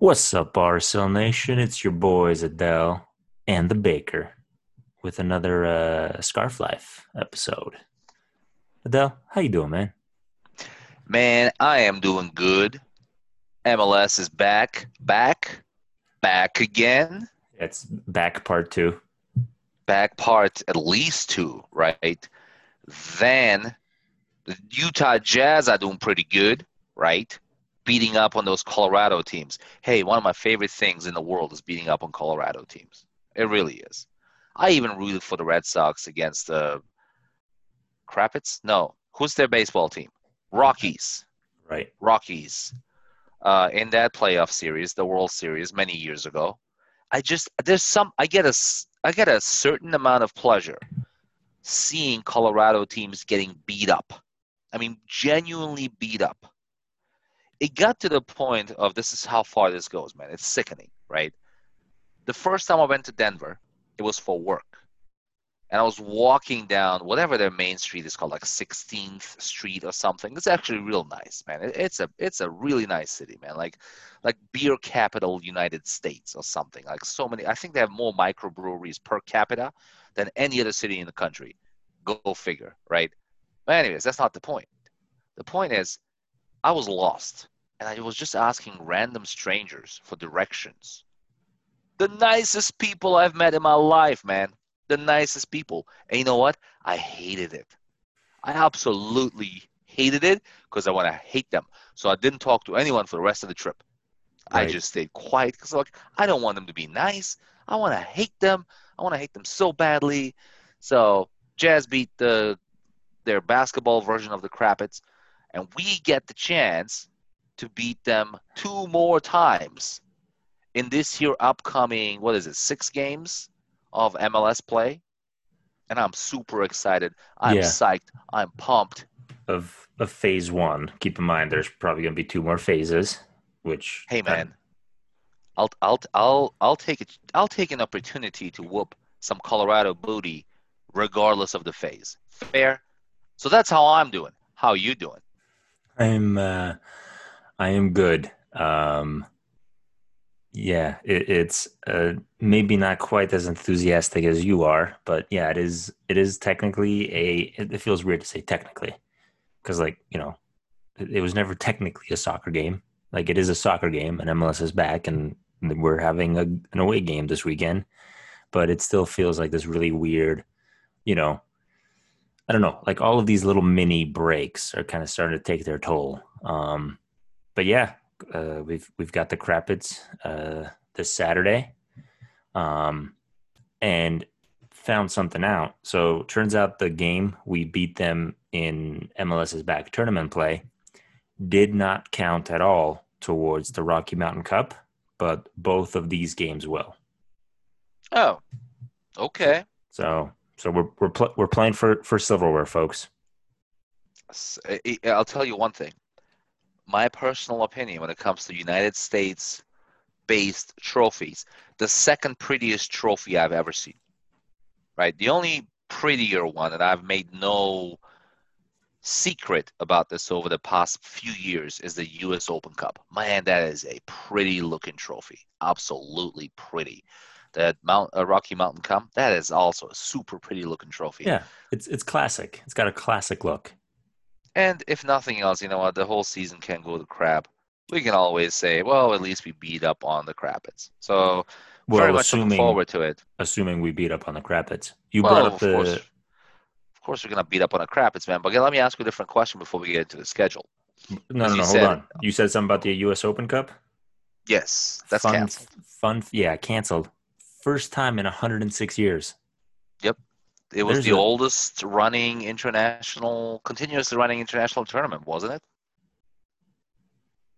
What's up, RSL Nation? It's your boys Adele and the Baker with another uh, Scarf Life episode. Adele, how you doing, man? Man, I am doing good. MLS is back, back, back again. It's back part two. Back part at least two, right? Then the Utah Jazz are doing pretty good, right? Beating up on those Colorado teams. Hey, one of my favorite things in the world is beating up on Colorado teams. It really is. I even rooted for the Red Sox against the Crapets. No, who's their baseball team? Rockies. Right. Rockies. Uh, in that playoff series, the World Series, many years ago. I just there's some I get a I get a certain amount of pleasure seeing Colorado teams getting beat up. I mean, genuinely beat up. It got to the point of this is how far this goes, man. It's sickening, right? The first time I went to Denver, it was for work. And I was walking down whatever their main street is called, like 16th Street or something. It's actually real nice, man. It, it's a it's a really nice city, man. Like like beer capital United States or something. Like so many. I think they have more microbreweries per capita than any other city in the country. Go figure, right? But anyways, that's not the point. The point is, I was lost, and I was just asking random strangers for directions. The nicest people I've met in my life, man. The nicest people. And you know what? I hated it. I absolutely hated it because I want to hate them. So I didn't talk to anyone for the rest of the trip. Right. I just stayed quiet because like I don't want them to be nice. I want to hate them. I want to hate them so badly. So Jazz beat the their basketball version of the Crapets, and we get the chance to beat them two more times in this here upcoming what is it six games of MLS play, and I'm super excited. I'm yeah. psyched. I'm pumped. Of of phase one. Keep in mind, there's probably going to be two more phases. Which hey man, I'll I'll I'll I'll take it. I'll take an opportunity to whoop some Colorado booty, regardless of the phase. Fair. So that's how I'm doing. How you doing? I'm uh, I am good. Um, yeah, it, it's uh, maybe not quite as enthusiastic as you are, but yeah, it is. It is technically a. It feels weird to say technically, because like you know, it, it was never technically a soccer game. Like it is a soccer game, and MLS is back, and we're having a, an away game this weekend. But it still feels like this really weird, you know. I don't know. Like all of these little mini breaks are kind of starting to take their toll. Um, but yeah, uh, we've we've got the Crapets uh, this Saturday, um, and found something out. So turns out the game we beat them in MLS's back tournament play did not count at all towards the Rocky Mountain Cup, but both of these games will. Oh, okay. So so we're we're pl- we're playing for for silverware, folks. Eh, eh, I'll tell you one thing my personal opinion when it comes to United States based trophies, the second prettiest trophy I've ever seen. Right? The only prettier one, and I've made no secret about this over the past few years, is the US Open Cup. Man, that is a pretty looking trophy. Absolutely pretty. That Mount uh, Rocky Mountain Cup, that is also a super pretty looking trophy. Yeah, it's it's classic. It's got a classic look. And if nothing else, you know what, the whole season can go to crap. We can always say, well, at least we beat up on the Crapets. So well, very much assuming, looking forward to it. Assuming we beat up on the Crapets. You well, brought up the. Course, of course, we're going to beat up on the Crapets, man. But let me ask you a different question before we get into the schedule. No, no, no. Hold on. You said something about the U.S. Open Cup? Yes. That's fun, canceled. Fun. Yeah, canceled. First time in 106 years. Yep. It was There's the a... oldest running international, continuously running international tournament, wasn't it?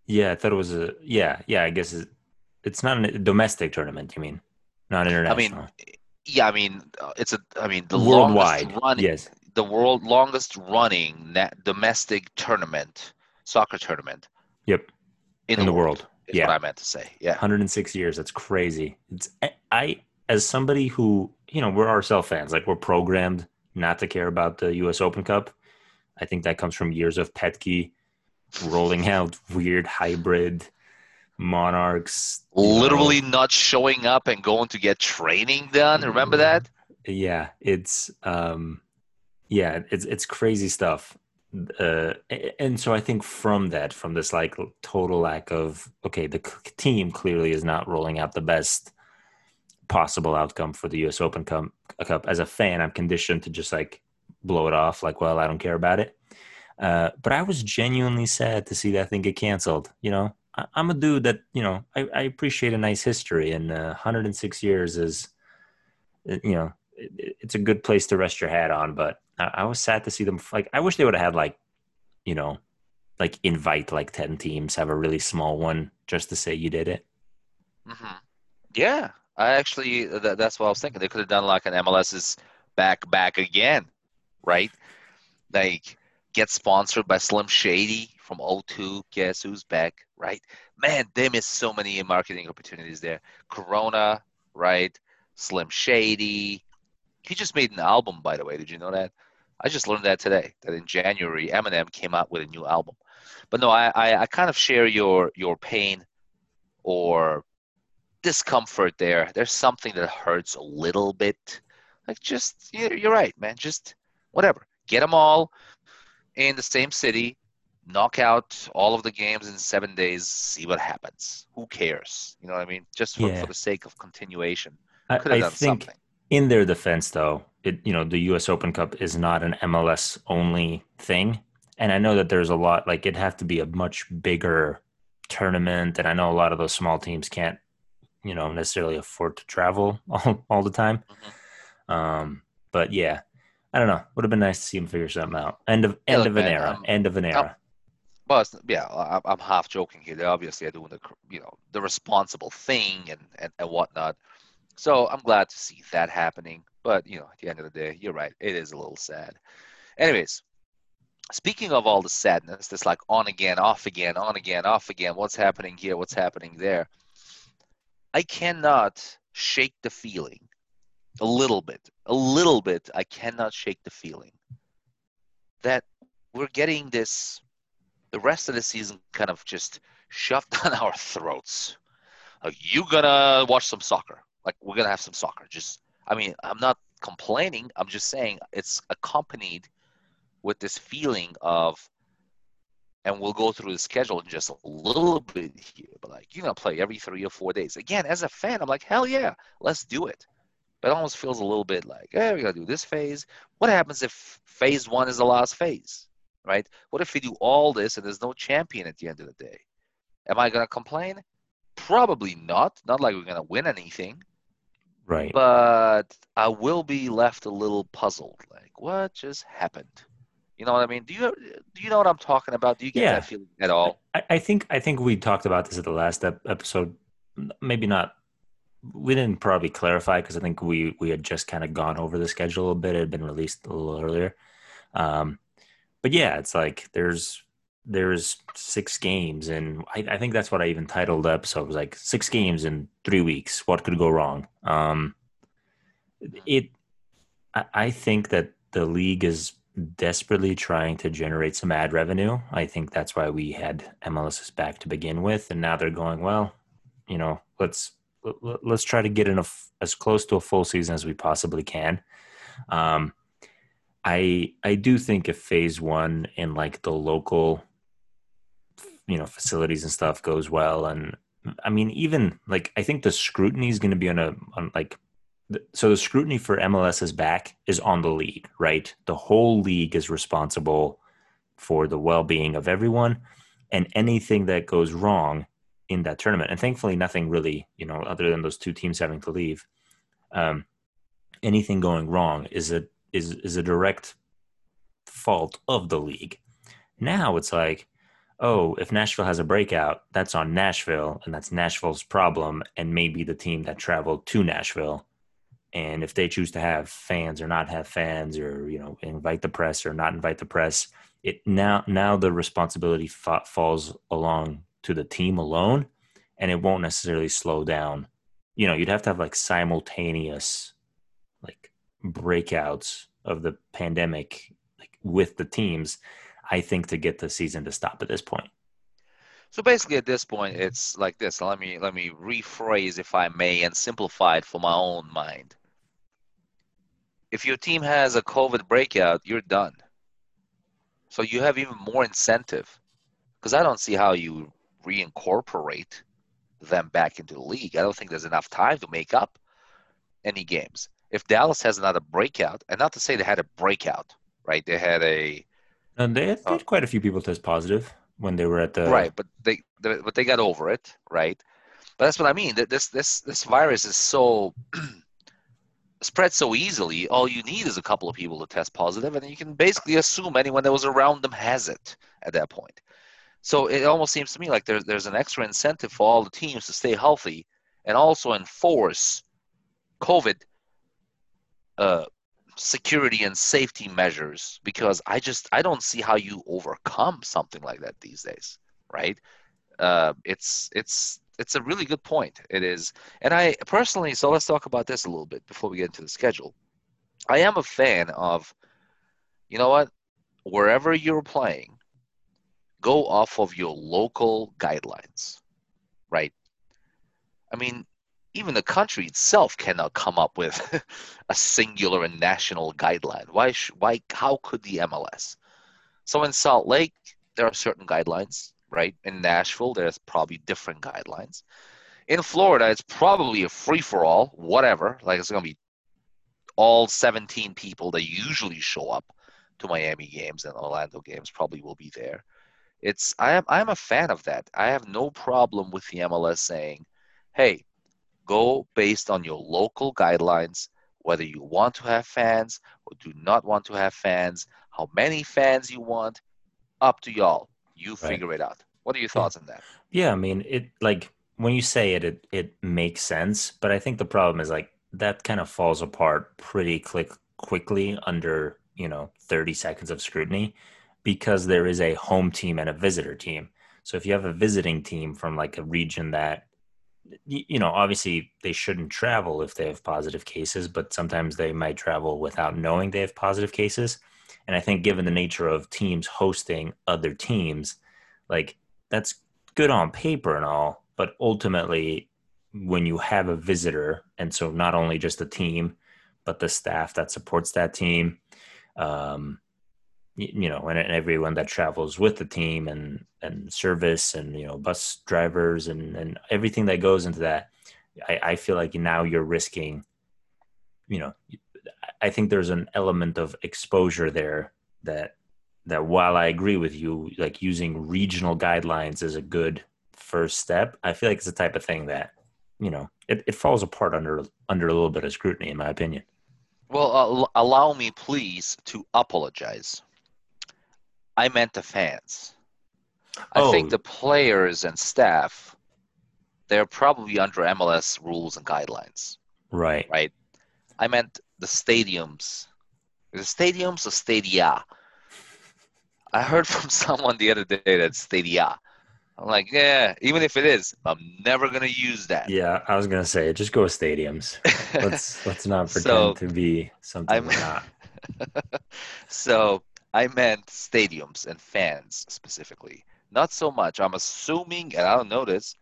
Yeah, I thought it was a. Yeah, yeah. I guess it's, it's not a domestic tournament. You mean not international? I mean, yeah. I mean, uh, it's a. I mean, the worldwide. Running, yes. The world longest running domestic tournament, soccer tournament. Yep. In, in the, the, world. world yeah. what I meant to say. Yeah. 106 years. That's crazy. It's I as somebody who you know we're RSL fans, like we're programmed not to care about the U.S. Open Cup. I think that comes from years of Petke rolling out weird hybrid Monarchs you know, literally not showing up and going to get training done. Remember that? yeah, it's um, yeah, it's it's crazy stuff. Uh, and so I think from that, from this like total lack of okay, the team clearly is not rolling out the best possible outcome for the U.S. Open Cup. Cup. As a fan, I'm conditioned to just like blow it off, like, well, I don't care about it. Uh, but I was genuinely sad to see that thing get canceled. You know, I, am a dude that you know I, I appreciate a nice history, and uh, 106 years is, uh, you know, it, it's a good place to rest your hat on. But I, I was sad to see them. Like, I wish they would have had like, you know, like invite like 10 teams, have a really small one just to say you did it. Mm-hmm. Yeah, I actually that, that's what I was thinking. They could have done like an MLS's back back again, right? Like get sponsored by Slim Shady from O2. Guess who's back, right? Man, they missed so many marketing opportunities there. Corona, right? Slim Shady. He just made an album, by the way. Did you know that? I just learned that today. That in January, Eminem came out with a new album. But no, I, I, I kind of share your your pain or discomfort there. There's something that hurts a little bit. Like just you're, you're right, man. Just whatever. Get them all in the same city, knock out all of the games in seven days, see what happens. Who cares? You know what I mean? Just for, yeah. for the sake of continuation. I, I think something. in their defense, though, it you know the U.S. Open Cup is not an MLS only thing, and I know that there's a lot like it'd have to be a much bigger tournament, and I know a lot of those small teams can't you know necessarily afford to travel all, all the time. Mm-hmm. Um, but yeah, I don't know. Would have been nice to see him figure something out. End of end of an man, era. Um, end of an era. well, yeah, I'm, I'm half joking here. They obviously are doing the you know the responsible thing and, and and whatnot. So I'm glad to see that happening. But you know, at the end of the day, you're right. It is a little sad. Anyways, speaking of all the sadness, this like on again, off again, on again, off again. What's happening here? What's happening there? I cannot shake the feeling a little bit, a little bit, I cannot shake the feeling that we're getting this, the rest of the season kind of just shoved down our throats. Like, you gonna watch some soccer. Like, we're gonna have some soccer. Just, I mean, I'm not complaining. I'm just saying it's accompanied with this feeling of, and we'll go through the schedule in just a little bit here, but like, you're gonna play every three or four days. Again, as a fan, I'm like, hell yeah, let's do it but it almost feels a little bit like, hey, we gotta do this phase. What happens if phase one is the last phase, right? What if we do all this and there's no champion at the end of the day? Am I gonna complain? Probably not. Not like we're gonna win anything. Right. But I will be left a little puzzled. Like, what just happened? You know what I mean? Do you do you know what I'm talking about? Do you get yeah. that feeling at all? I, I think I think we talked about this at the last episode. Maybe not we didn't probably clarify because I think we we had just kind of gone over the schedule a bit. It had been released a little earlier. Um, but yeah, it's like there's there's six games, and I, I, think that's what I even titled the episode It was like six games in three weeks. What could go wrong? Um, it, I, think that the league is desperately trying to generate some ad revenue. I think that's why we had MLS's back to begin with, and now they're going well. You know, let's let's try to get in a, as close to a full season as we possibly can. Um, I I do think if phase one in like the local, you know, facilities and stuff goes well, and I mean even like I think the scrutiny is going to be on a on like so the scrutiny for MLS is back is on the league, right? The whole league is responsible for the well-being of everyone, and anything that goes wrong in that tournament. And thankfully, nothing really, you know, other than those two teams having to leave, um, anything going wrong is a is is a direct fault of the league. Now it's like, oh, if Nashville has a breakout, that's on Nashville, and that's Nashville's problem, and maybe the team that traveled to Nashville. And if they choose to have fans or not have fans, or you know, invite the press or not invite the press, it now now the responsibility fa- falls along to the team alone and it won't necessarily slow down. You know, you'd have to have like simultaneous like breakouts of the pandemic like with the teams, I think to get the season to stop at this point. So basically, at this point, it's like this. Let me let me rephrase, if I may, and simplify it for my own mind. If your team has a COVID breakout, you're done. So you have even more incentive, because I don't see how you reincorporate them back into the league. I don't think there's enough time to make up any games. If Dallas has another breakout, and not to say they had a breakout, right? They had a and they had, had quite a few people test positive when they were at the right, but they, they but they got over it, right? But that's what I mean. That this this this virus is so spread so easily. All you need is a couple of people to test positive, and you can basically assume anyone that was around them has it at that point. So it almost seems to me like there's there's an extra incentive for all the teams to stay healthy and also enforce COVID uh, security and safety measures because I just I don't see how you overcome something like that these days, right? Uh, it's it's it's a really good point. It is, and I personally. So let's talk about this a little bit before we get into the schedule. I am a fan of, you know what, wherever you're playing, go off of your local guidelines, right? I mean, even the country itself cannot come up with a singular and national guideline. Why? Sh- why? How could the MLS? So in Salt Lake, there are certain guidelines, right? In Nashville, there's probably different guidelines. In Florida, it's probably a free for all, whatever. Like it's gonna be all 17 people that usually show up to Miami games and Orlando games probably will be there. It's I am I am a fan of that. I have no problem with the MLS saying, "Hey, go based on your local guidelines, whether you want to have fans or do not want to have fans, how many fans you want, up to y'all. You right. figure it out. What are your thoughts on that? Yeah, I mean, it like when you say it, it it makes sense, but I think the problem is like that kind of falls apart pretty quick quickly under you know 30 seconds of scrutiny because there is a home team and a visitor team. So if you have a visiting team from like a region that you know, obviously they shouldn't travel if they have positive cases, but sometimes they might travel without knowing they have positive cases. And I think given the nature of teams hosting other teams, like that's good on paper and all, but ultimately when you have a visitor, and so not only just the team, but the staff that supports that team, um, you know, and, and everyone that travels with the team and and service and you know bus drivers and and everything that goes into that, I, I feel like now you're risking, you know, I think there's an element of exposure there that that while I agree with you, like using regional guidelines is a good first step. I feel like it's the type of thing that you know it, it falls apart under under a little bit of scrutiny, in my opinion. Well, uh, allow me, please, to apologize. I meant the fans. I oh. think the players and staff, they're probably under MLS rules and guidelines. Right. Right. I meant the stadiums. The stadiums or stadia? I heard from someone the other day that stadia. I'm like, yeah, even if it is, I'm never gonna use that. Yeah, I was gonna say, just go with stadiums. let's let's not pretend so, to be something I'm, we're not. so I meant stadiums and fans specifically. Not so much. I'm assuming, and I don't know this,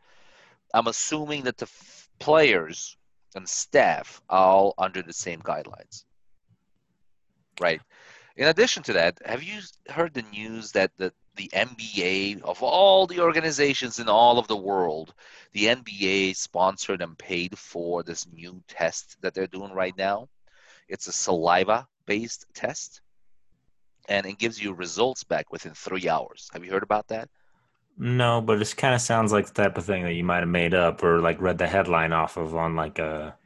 I'm assuming that the f- players and staff are all under the same guidelines. Right. In addition to that, have you heard the news that the, the NBA, of all the organizations in all of the world, the NBA sponsored and paid for this new test that they're doing right now? It's a saliva based test and it gives you results back within three hours. Have you heard about that? No, but it kind of sounds like the type of thing that you might have made up or like read the headline off of on like a.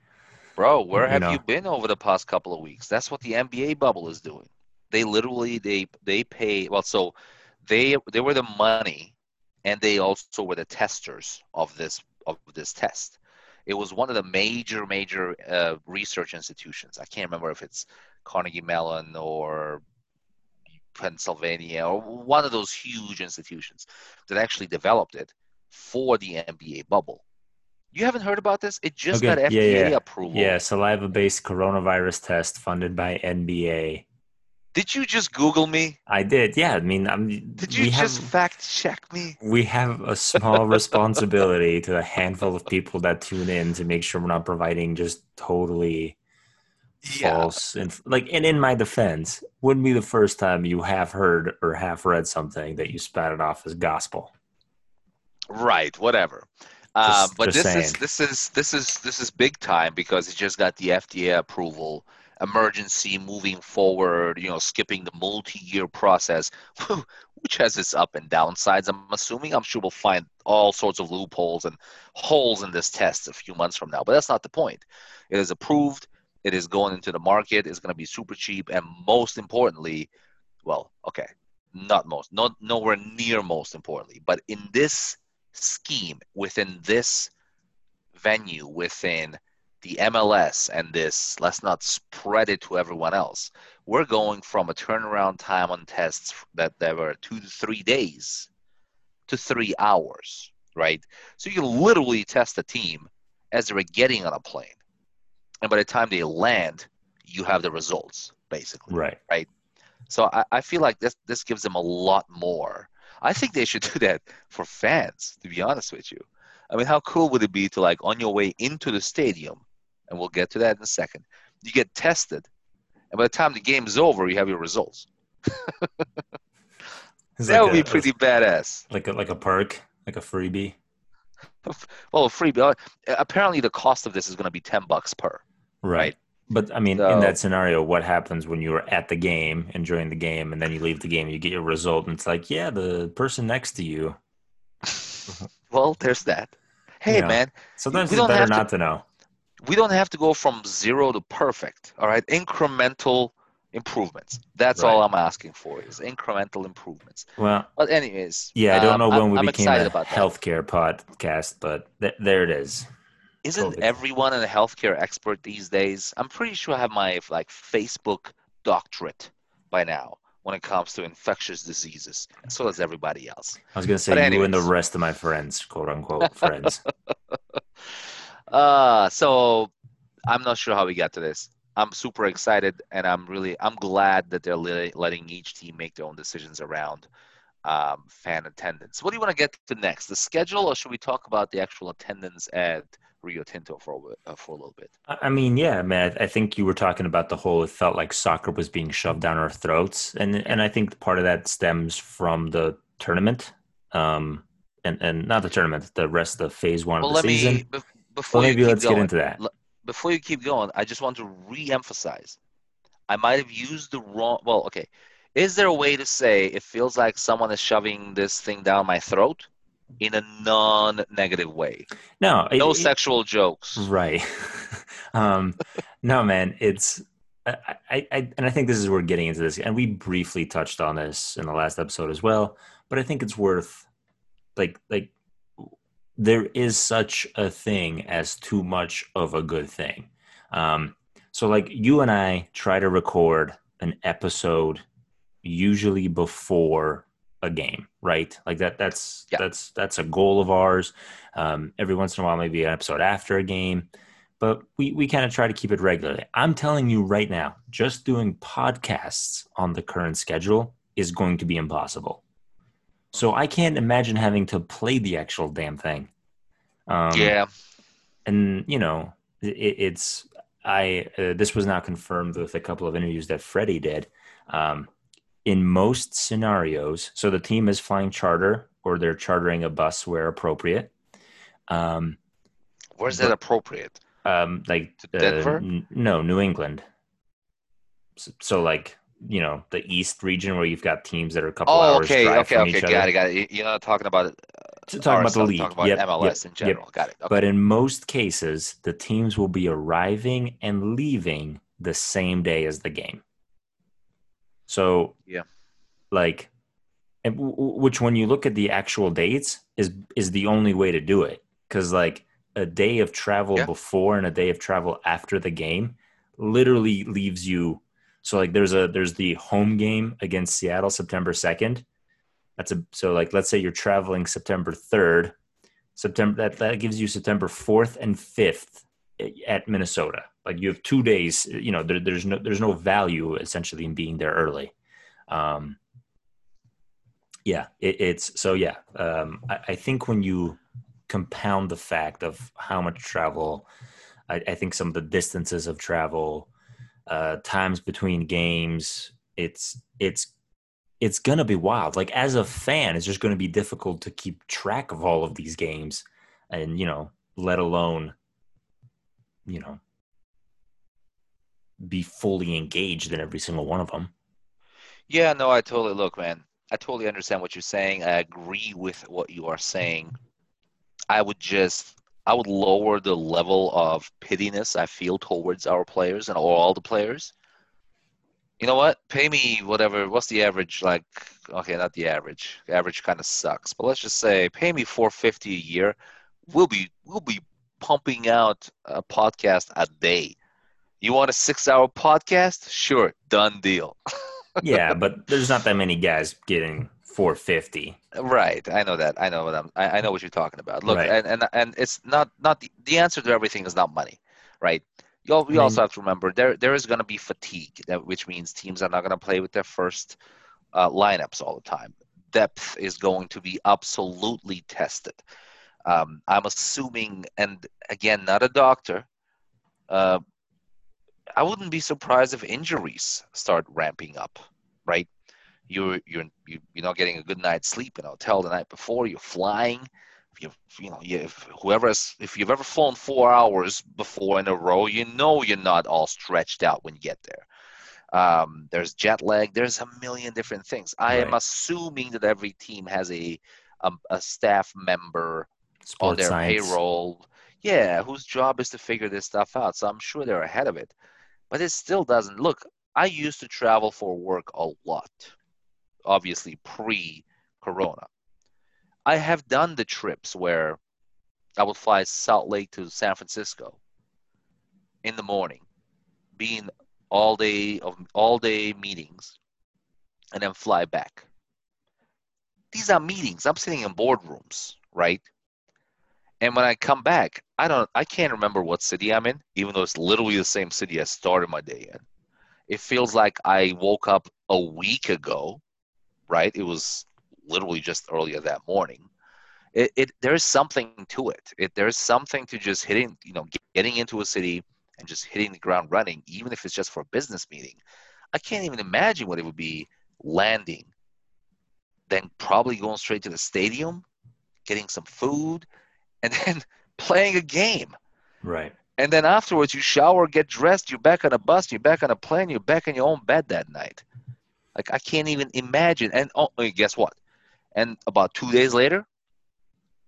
Bro, where you have know. you been over the past couple of weeks? That's what the NBA bubble is doing. They literally they they pay well, so they they were the money, and they also were the testers of this of this test. It was one of the major major uh, research institutions. I can't remember if it's Carnegie Mellon or Pennsylvania or one of those huge institutions that actually developed it for the NBA bubble. You haven't heard about this? It just okay. got FDA yeah, yeah. approval. Yeah, saliva based coronavirus test funded by NBA. Did you just Google me? I did. Yeah. I mean, I'm. Did you just have, fact check me? We have a small responsibility to a handful of people that tune in to make sure we're not providing just totally yeah. false. And like, and in my defense, wouldn't be the first time you have heard or have read something that you spat it off as gospel. Right. Whatever. Uh, just, but just this saying. is this is this is this is big time because it just got the FDA approval emergency moving forward, you know, skipping the multi-year process, which has its up and downsides. I'm assuming I'm sure we'll find all sorts of loopholes and holes in this test a few months from now, but that's not the point. It is approved. It is going into the market. It's going to be super cheap, and most importantly, well, okay, not most, not nowhere near most importantly, but in this scheme within this venue within the MLS and this, let's not spread it to everyone else. We're going from a turnaround time on tests that, there were two to three days to three hours, right? So you literally test a team as they're getting on a plane. And by the time they land, you have the results, basically. Right. Right. So I, I feel like this this gives them a lot more. I think they should do that for fans, to be honest with you. I mean, how cool would it be to like on your way into the stadium and we'll get to that in a second. You get tested, and by the time the game is over, you have your results. that like would a, be pretty badass. Like a like a perk, like a freebie. well, a freebie. Apparently, the cost of this is going to be ten bucks per. Right. But I mean, so, in that scenario, what happens when you're at the game, enjoying the game, and then you leave the game, you get your result, and it's like, yeah, the person next to you. well, there's that. Hey, you know, man. Sometimes it's better not to, to know we don't have to go from zero to perfect. All right, incremental improvements. That's right. all I'm asking for is incremental improvements. Well, but anyways, yeah, I don't know um, when I'm, we I'm became a healthcare that. podcast, but th- there it is. Isn't COVID. everyone a healthcare expert these days? I'm pretty sure I have my like Facebook doctorate by now when it comes to infectious diseases, as well as everybody else. I was gonna say you and the rest of my friends, quote unquote friends. Uh, so I'm not sure how we got to this. I'm super excited, and I'm really I'm glad that they're letting each team make their own decisions around um, fan attendance. What do you want to get to next? The schedule, or should we talk about the actual attendance at Rio Tinto for a, uh, for a little bit? I mean, yeah, I man. I think you were talking about the whole. It felt like soccer was being shoved down our throats, and and I think part of that stems from the tournament. Um, and, and not the tournament, the rest of the phase one well, of the season. Me, before well, maybe let's going, get into that. Before you keep going, I just want to re-emphasize. I might have used the wrong. Well, okay. Is there a way to say it feels like someone is shoving this thing down my throat in a non-negative way? No, no it, sexual jokes. Right. um, no, man. It's I, I, I, and I think this is where we're getting into this, and we briefly touched on this in the last episode as well. But I think it's worth, like, like there is such a thing as too much of a good thing. Um, so, like, you and I try to record an episode usually before a game, right? Like that. That's yeah. that's that's a goal of ours. Um, every once in a while, maybe an episode after a game, but we we kind of try to keep it regularly. I'm telling you right now, just doing podcasts on the current schedule is going to be impossible. So I can't imagine having to play the actual damn thing. Um, yeah. And you know, it, it's I. Uh, this was not confirmed with a couple of interviews that Freddie did. Um, in most scenarios, so the team is flying charter or they're chartering a bus where appropriate. Um, Where's that appropriate? Um, like Denver? Uh, n- no, New England. So, so, like you know the east region where you've got teams that are a couple oh, hours okay, drive okay, from okay, each got other. it, got it. You're not talking about uh, talking about the league, talking about yep, MLS yep, in general. Yep. Got it. Okay. But in most cases, the teams will be arriving and leaving the same day as the game. So yeah, like, and which when you look at the actual dates is is the only way to do it because like a day of travel yeah. before and a day of travel after the game literally leaves you so like there's a there's the home game against Seattle September 2nd. That's a so like let's say you're traveling September 3rd. September that that gives you September 4th and 5th at Minnesota. Like you have two days. You know, there, there's no there's no value essentially in being there early. Um, yeah, it, it's so yeah. Um, I, I, think when you compound the fact of how much travel, I, I think some of the distances of travel, uh, times between games, it's it's it's gonna be wild. Like as a fan, it's just gonna be difficult to keep track of all of these games, and you know, let alone, you know, be fully engaged in every single one of them. Yeah, no, I totally look, man. I totally understand what you're saying. I agree with what you are saying. I would just I would lower the level of pittiness I feel towards our players and all the players. You know what? Pay me whatever. What's the average? Like, okay, not the average. Average kind of sucks, but let's just say pay me 450 a year. We'll be we'll be pumping out a podcast a day. You want a six-hour podcast? Sure, done deal. yeah, but there's not that many guys getting 450. Right, I know that. I know what I'm. I, I know what you're talking about. Look, right. and, and and it's not not the, the answer to everything is not money, right? You, all, you I mean, also have to remember there there is going to be fatigue, that, which means teams are not going to play with their first uh, lineups all the time. Depth is going to be absolutely tested. Um, I'm assuming, and again, not a doctor. Uh, I wouldn't be surprised if injuries start ramping up, right? You're you're you're not getting a good night's sleep in a hotel the night before. You're flying. If you you know if whoever has, if you've ever flown four hours before in a row, you know you're not all stretched out when you get there. Um, there's jet lag. There's a million different things. I right. am assuming that every team has a a, a staff member Sports on their science. payroll. Yeah, whose job is to figure this stuff out. So I'm sure they're ahead of it but it still doesn't look. I used to travel for work a lot, obviously pre corona. I have done the trips where I would fly Salt Lake to San Francisco in the morning, being all day of all day meetings, and then fly back. These are meetings. I'm sitting in boardrooms, right? And when I come back, I don't I can't remember what city I'm in, even though it's literally the same city I started my day in. It feels like I woke up a week ago, right? It was literally just earlier that morning. It, it there's something to it. it. There's something to just hitting, you know, getting into a city and just hitting the ground running, even if it's just for a business meeting. I can't even imagine what it would be landing, then probably going straight to the stadium, getting some food, and then playing a game. Right. And then afterwards, you shower, get dressed, you're back on a bus, you're back on a plane, you're back in your own bed that night. Like I can't even imagine. And oh, guess what? And about two days later,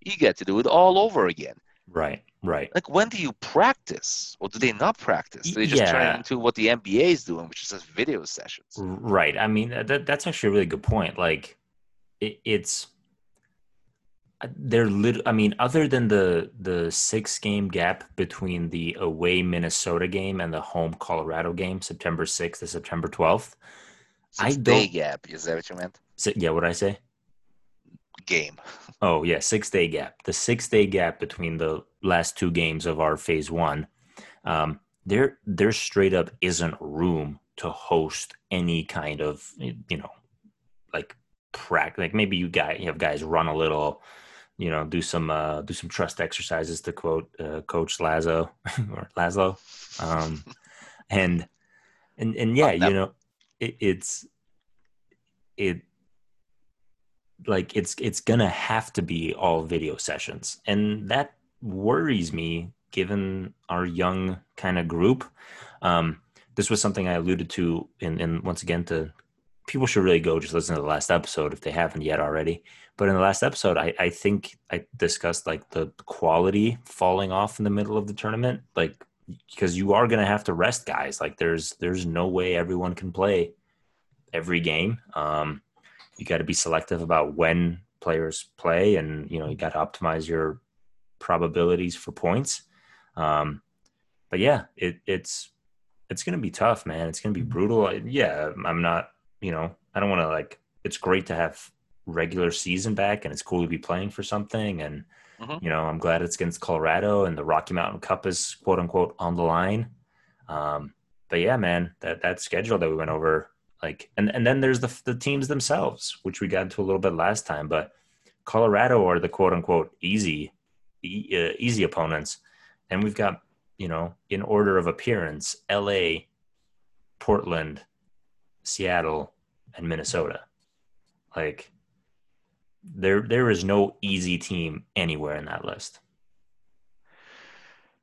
you get to do it all over again. Right. Right. Like when do you practice, or do they not practice? Do they just yeah. turn into what the NBA is doing, which is just video sessions? Right. I mean, that, that's actually a really good point. Like, it, it's they're lit- I mean, other than the the six game gap between the away Minnesota game and the home Colorado game, September sixth to September twelfth. I day gap. Is that what you meant? So, yeah, what I say? Game. Oh yeah, six day gap. The six day gap between the last two games of our phase one. Um, there, there straight up isn't room to host any kind of you know, like practice. Like maybe you guys you have guys run a little you know, do some uh, do some trust exercises to quote uh, Coach Lazo or Laszlo, um, and and and yeah, you know, it, it's it like it's it's gonna have to be all video sessions, and that worries me given our young kind of group. Um, this was something I alluded to, in, in once again to people should really go just listen to the last episode if they haven't yet already. But in the last episode, I, I think I discussed like the quality falling off in the middle of the tournament, like because you are going to have to rest guys. Like there's there's no way everyone can play every game. Um, you got to be selective about when players play, and you know you got to optimize your probabilities for points. Um, but yeah, it, it's it's going to be tough, man. It's going to be brutal. Yeah, I'm not. You know, I don't want to like. It's great to have regular season back and it's cool to be playing for something and Mhm. You know, I'm glad it's against Colorado and the Rocky Mountain Cup is quote unquote on the line. Um, but yeah, man, that that schedule that we went over, like, and and then there's the the teams themselves, which we got into a little bit last time, but Colorado are the quote unquote easy e- uh, easy opponents, and we've got you know in order of appearance, L.A., Portland, Seattle, and Minnesota. Like there there is no easy team anywhere in that list.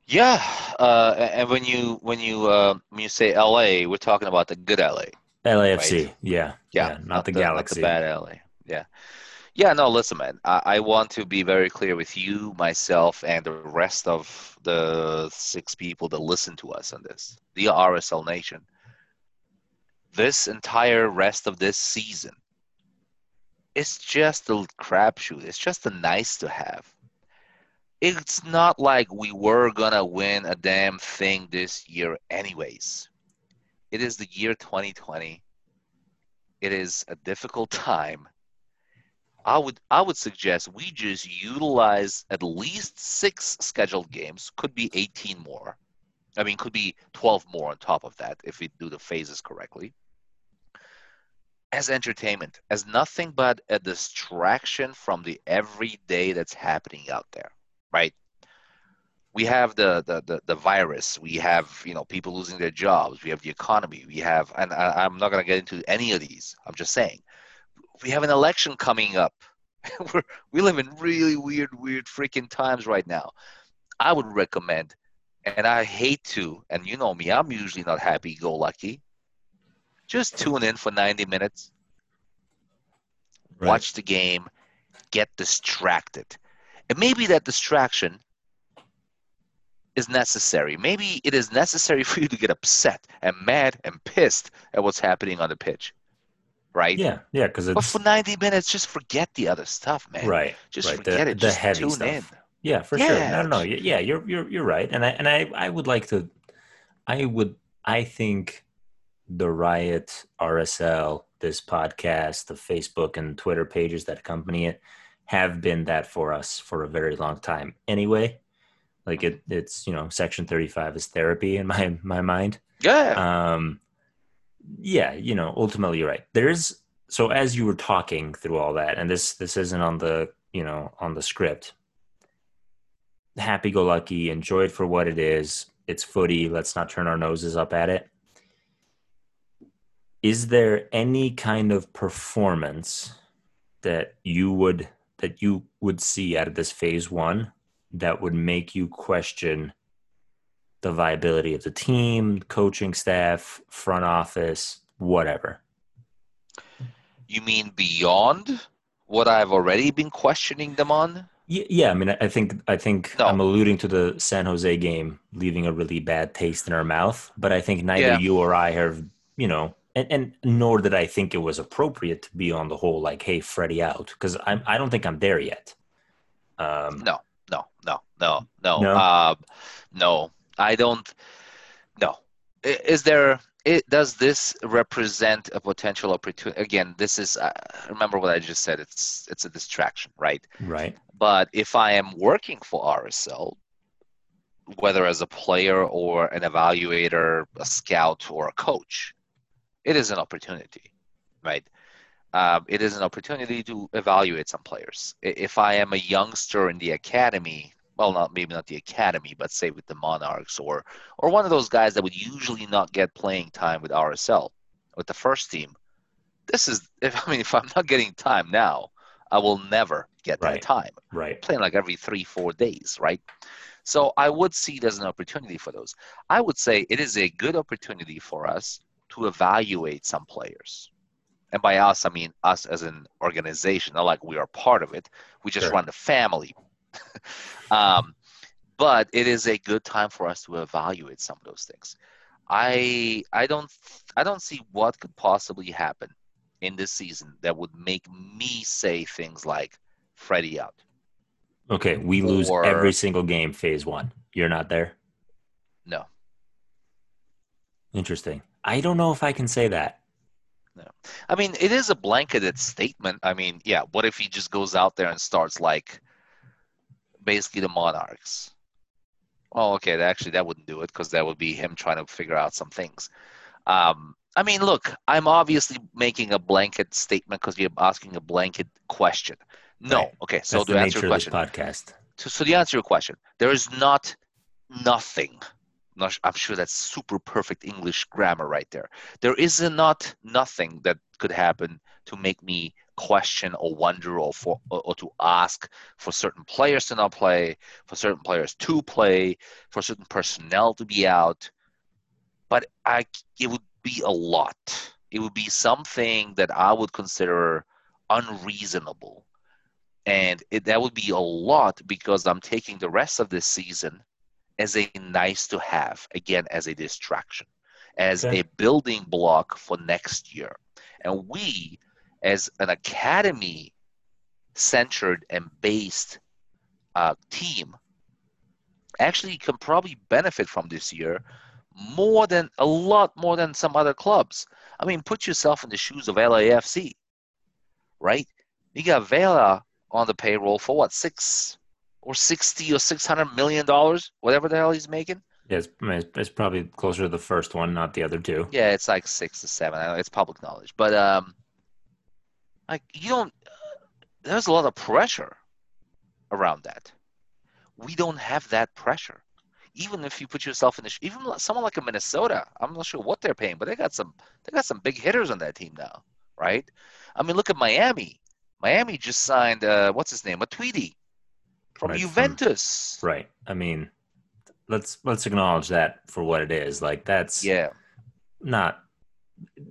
Yeah, uh, and when you when you uh, when you say LA, we're talking about the good LA. LAFC, Right. yeah, Yeah, not, the, Not Galaxy. the bad LA. Yeah, yeah. No, listen, man. I, I want to be very clear with you, myself, and the rest of the six people that listen to us on this, the RSL Nation. This entire rest of this season, it's just a crapshoot. It's just a nice to have. It's not like we were gonna win a damn thing this year, anyways. It is the year 2020 it is a difficult time i would i would suggest we just utilize at least six scheduled games could be 18 more i mean could be 12 more on top of that if we do the phases correctly as entertainment as nothing but a distraction from the everyday that's happening out there right? We have the, the, the, the virus. We have you know people losing their jobs. We have the economy. We have and I, i'm not going to get into any of these. I'm just saying we have an election coming up. We're, we live in really weird weird freaking times right now. I would recommend and i hate to and you know me i'm usually not happy go lucky just tune in for 90 minutes Right. watch the game get distracted and maybe that distraction is necessary. Maybe it is necessary for you to get upset and mad and pissed at what's happening on the pitch, right? Yeah, yeah, because But for 90 minutes, just forget the other stuff, man. right. Just right, forget the, it. The Just heavy tune stuff. in. Yeah, for sure. Yeah. No, no, no. Yeah, you're you're you're right, and I and I I would like to. I would. I think the riot RSL, this podcast, the Facebook and Twitter pages that accompany it, have been that for us for a very long time. Anyway, like it, it's you know, Section Thirty Five is therapy in my my mind. Yeah. um yeah you know ultimately you're right there's so as you were talking through all that and this this isn't on the you know on the script happy go lucky enjoy it for what it is it's footy let's not turn our noses up at it is there any kind of performance that you would that you would see out of this phase one that would make you question the viability of the team, coaching staff, front office, whatever. you mean beyond what I've already been questioning them on? Yeah, I mean, I think I think No. I'm alluding to the San Jose game, leaving a really bad taste in our mouth. But I think neither Yeah. you or I have, you know, and, and nor did I think it was appropriate to be on the whole like, "Hey, Freddie out," because I'm I don't think I'm there yet. Um, No, no, no, no, no. No? Uh, no, I don't. No. Is there? It, does this represent a potential opportunity? Again, this is. Uh, remember what I just said. It's it's a distraction, right? right. But if I am working for RSL, whether as a player or an evaluator, a scout, or a coach, it is an opportunity, right? Um, it is an opportunity to evaluate some players. If I am a youngster in the academy, well, not maybe not the academy, but say with the Monarchs or or one of those guys that would usually not get playing time with RSL, with the first team. This is, if I mean, if I'm not getting time now, I will never get Right. that time Right. playing like every three, four days, right? So I would see it as an opportunity for those. I would say it is a good opportunity for us to evaluate some players. And by us, I mean us as an organization, not like we are part of it. We just Sure. run the family. um, but it is a good time for us to evaluate some of those things. I I don't I don't see what could possibly happen in this season that would make me say things like Freddie out. Okay, we lose Or- every single game phase one. You're not there. No. Interesting. I don't know if I can say that. No. I mean, it is a blanketed statement. I mean, yeah, what if he just goes out there and starts like basically the Monarchs. Oh, okay. Actually, that wouldn't do it because that would be him trying to figure out some things. Um, I mean, look, I'm obviously making a blanket statement because you're asking a blanket question. No, Right. okay. So That's to answer your question, podcast. so, so to answer your question, there is not nothing. Not, I'm sure that's super perfect English grammar right there. There is not nothing that could happen to make me question or wonder or for or, or to ask for certain players to not play, for certain players to play, for certain personnel to be out. But I, it would be a lot. It would be something that I would consider unreasonable and it, that would be a lot because I'm taking the rest of this season as a nice to have, again, as a distraction, as Okay. a building block for next year. And we, as an academy centered and based uh, team, actually can probably benefit from this year more than a lot more than some other clubs. I mean, put yourself in the shoes of LAFC, right? You got Vela on the payroll for what six or sixty or six hundred million dollars, whatever the hell he's making. Yeah, it's, I mean, it's- probably closer to the first one, not the other two. Yeah, it's like six to seven. It's public knowledge, but um, like you don't. There's a lot of pressure around that. We don't have that pressure. Even if you put yourself in the, even someone like a Minnesota, I'm not sure what they're paying, but they got some, they got some big hitters on that team now, right? I mean, look at Miami. Miami just signed, uh, what's his name, Matuidi from Right, from- Juventus. Right. I mean, let's let's acknowledge that for what it is. Like that's Yeah, not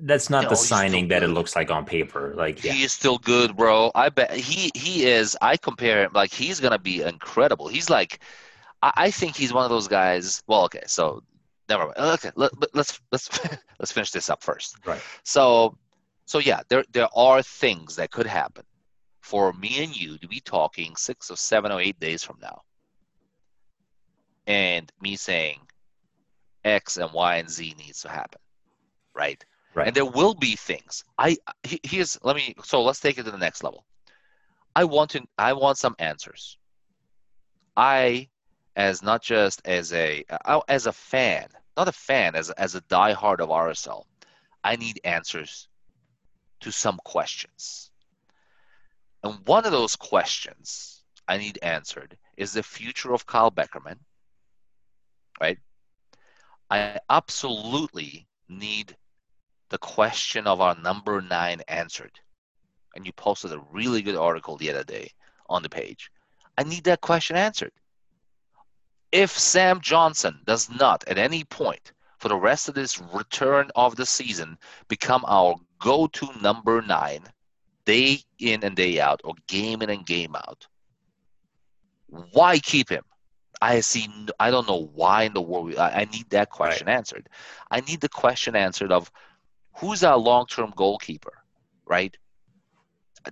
that's not No, the signing that it looks like on paper. Like yeah, he is still good, bro. I bet he he is. I compare him like he's gonna be incredible. He's like, I, I think he's one of those guys. Well, okay, so never mind. Okay, let, but let's let's let's finish this up first. Right. So, so yeah, there there are things that could happen for me and you to be talking six or seven or eight days from now, and me saying X and Y and Z needs to happen, right? Right. And there will be things. I he- here's let me so let's take it to the next level. I want to I want some answers. I as not just as a as a fan, not a fan as as a diehard of RSL, I need answers to some questions. And one of those questions I need answered is the future of Kyle Beckerman. Right? I absolutely need the question of our number nine answered. And you posted a really good article the other day on the page. I need that question answered. If Sam Johnson does not at any point for the rest of this return of the season become our go to number nine, day in and day out, or game in and game out, why keep him? I see. I don't know why in the world. we- I, I need that question answered. I need the question answered of who's our long-term goalkeeper, right?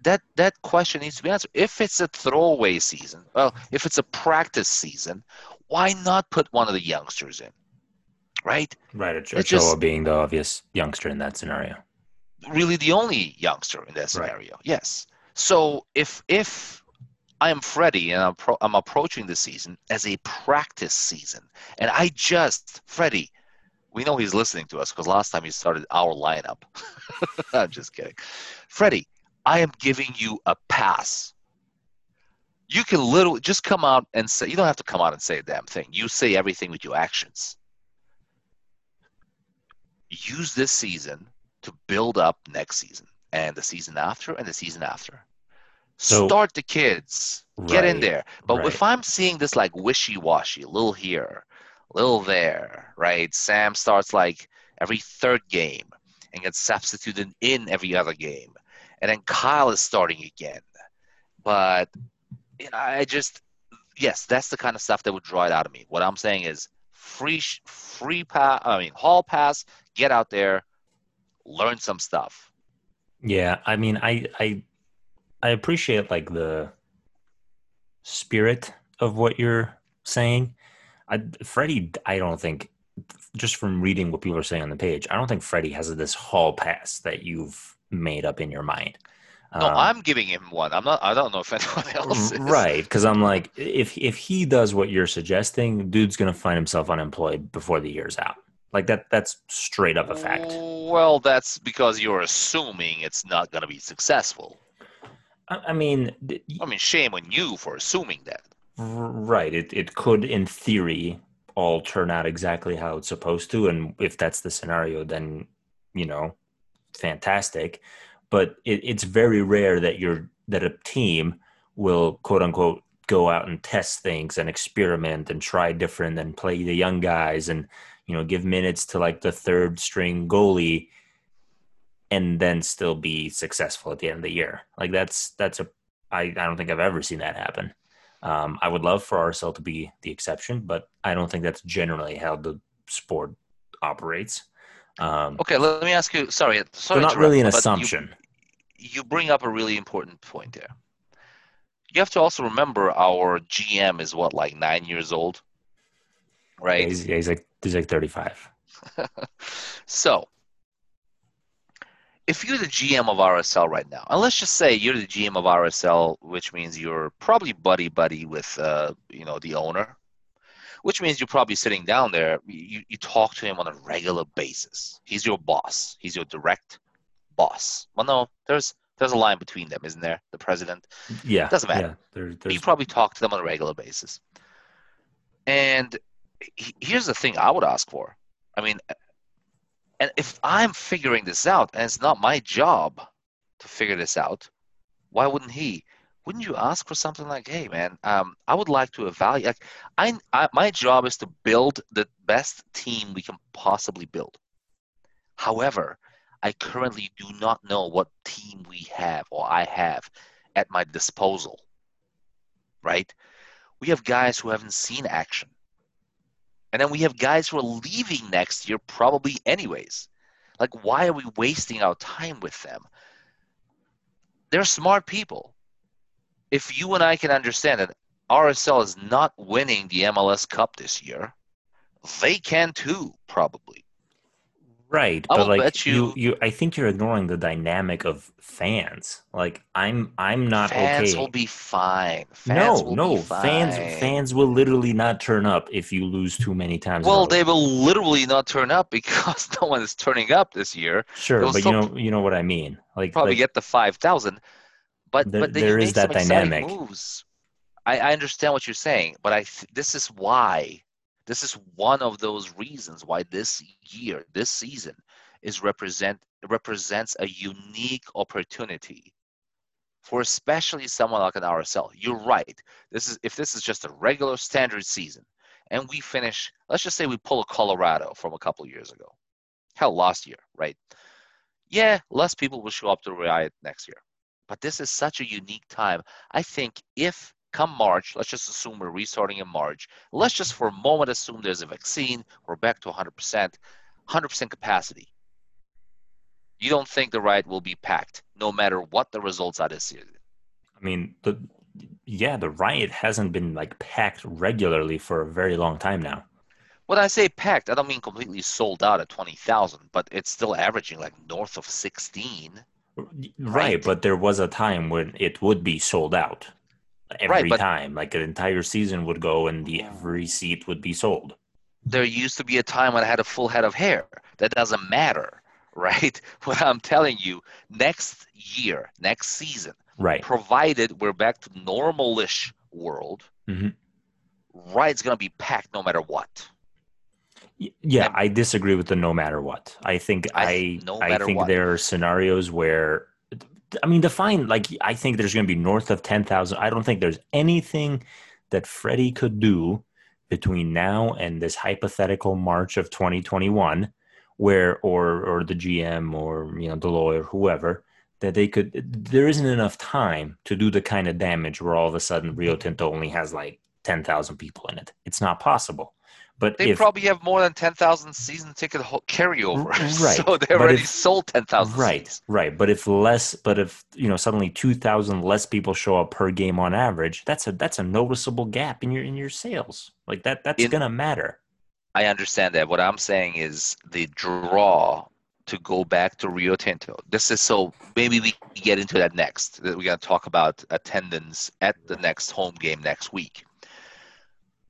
That that question needs to be answered. If it's a throwaway season, well, if it's a practice season, why not put one of the youngsters in, right? right. Ochoa just- being the obvious youngster in that scenario. Really the only youngster in that Right. scenario. Yes. So if if I'm Freddie and I'm, pro- I'm approaching the season as a practice season, and I just Freddie, we know he's listening to us because last time he started our lineup. I'm just kidding, Freddie. I am giving you a pass. You can literally just come out and say. You don't have to come out and say a damn thing. You say everything with your actions. Use this season to build up next season and the season after and the season after. So- Start the kids. Get in there. But right. if I'm seeing this like wishy washy, a little here, a little there, right? Sam starts like every third game and gets substituted in every other game. And then Kyle is starting again. But you know, I just yes, that's the kind of stuff that would draw it out of me. What I'm saying is free free pass I mean hall pass, get out there, learn some stuff. Yeah, I mean, I I I appreciate like the spirit of what you're saying. I Freddie, I don't think just from reading what people are saying on the page, I don't think Freddie has this hall pass that you've made up in your mind. No, Um, I'm giving him one. I'm not. I don't know if anyone else is. right because i'm like if if he does what you're suggesting dude's gonna find himself unemployed before the year's out like that that's straight up a fact Well, that's because you're assuming it's not going to be successful. i, I mean d- I mean, shame on you for assuming that. right it, it could in theory all turn out exactly how it's supposed to and if that's the scenario then you know fantastic but it, it's very rare that you're that a team will quote unquote go out and test things and experiment and try different and play the young guys and you know give minutes to like the third string goalie and then still be successful at the end of the year like that's that's a i, I don't think i've ever seen that happen um, i would love for RSL to be the exception but i don't think that's generally how the sport operates um, Okay, let me ask you. Sorry, so sorry. not really an but you- assumption you bring up a really important point there. You have to also remember our GM is what, like nine years old, right? he's, yeah, he's like he's like 35 so, if you're the GM of RSL right now, and let's just say you're the GM of RSL, which means you're probably buddy buddy with, uh, you know, the owner, which means you're probably sitting down there. You, you talk to him on a regular basis. He's your boss. He's your direct boss. Well, no, there's there's a line between them, isn't there? The president. yeah Doesn't matter. yeah, there, you probably talk to them on a regular basis. And here's the thing I would ask for. I mean, and if I'm figuring this out and it's not my job to figure this out, why wouldn't he? Wouldn't you ask for something like, "Hey, man, um, I would like to evaluate. Like, I, I, my job is to build the best team we can possibly build. However, I currently do not know what team we have or I have at my disposal. Right? We have guys who haven't seen action. And then we have guys who are leaving next year probably anyways. Like why are we wasting our time with them? They're smart people. If you and I can understand that RSL is not winning the MLS Cup this year, they can too, probably. Right I but like you, you- you i think you're ignoring the dynamic of fans like i'm i'm not Fans okay will be fine. Fans no no be fans fine. fans will literally not turn up if you lose too many times Well, they will literally not turn up because no one is turning up this year. sure they'll but you know you know what i mean like Probably like, get the five thousand, but There- but there is that dynamic. moves. I, I understand what you're saying, but I th- this is why this is one of those reasons why this year, this season, is represent represents a unique opportunity for especially someone like an RSL. You're right. This is if this is just a regular standard season, and we finish. Let's just say we pull a Colorado from a couple years ago. Hell, last year, right? Yeah, less people will show up to Riot next year. But this is such a unique time. I think if come March, let's just assume we're restarting in March. Let's just for a moment assume there's a vaccine. We're back to 100%, 100% capacity. You don't think the Riot will be packed, no matter what the results are this year? i mean the yeah the riot hasn't been like packed regularly for a very long time now When I say packed, I don't mean completely sold out at 20,000, but it's still averaging like north of 16. right, Right. but there was a time when it would be sold out every but- time like an entire season would go and the every seat would be sold there used to be a time when I had a full head of hair. That doesn't matter, right? What I'm telling you, next year, next season, right provided we're back to normal-ish world, Mhm. Riot's gonna be packed no matter what. Yeah, And- I disagree with the no matter what. I think I- I no I think what. there are scenarios where I mean define like I think there's going to be north of 10,000. I don't think there's anything that Freddie could do between now and this hypothetical March of 2021 where or or the GM or you know the lawyer whoever that they could there isn't enough time to do the kind of damage where all of a sudden Rio Tinto only has like 10,000 people in it. It's not possible. But They if probably have more than 10,000 season ticket carryover, right. so they already if- sold 10,000 right seats. right but if less but if you know suddenly 2000 less people show up per game on average that's a that's a noticeable gap in your in your sales like that that's In- gonna matter I understand that. What I'm saying is the draw to go back to Rio Tinto. This is so maybe we get into that next. That We're to talk about attendance at the next home game next week.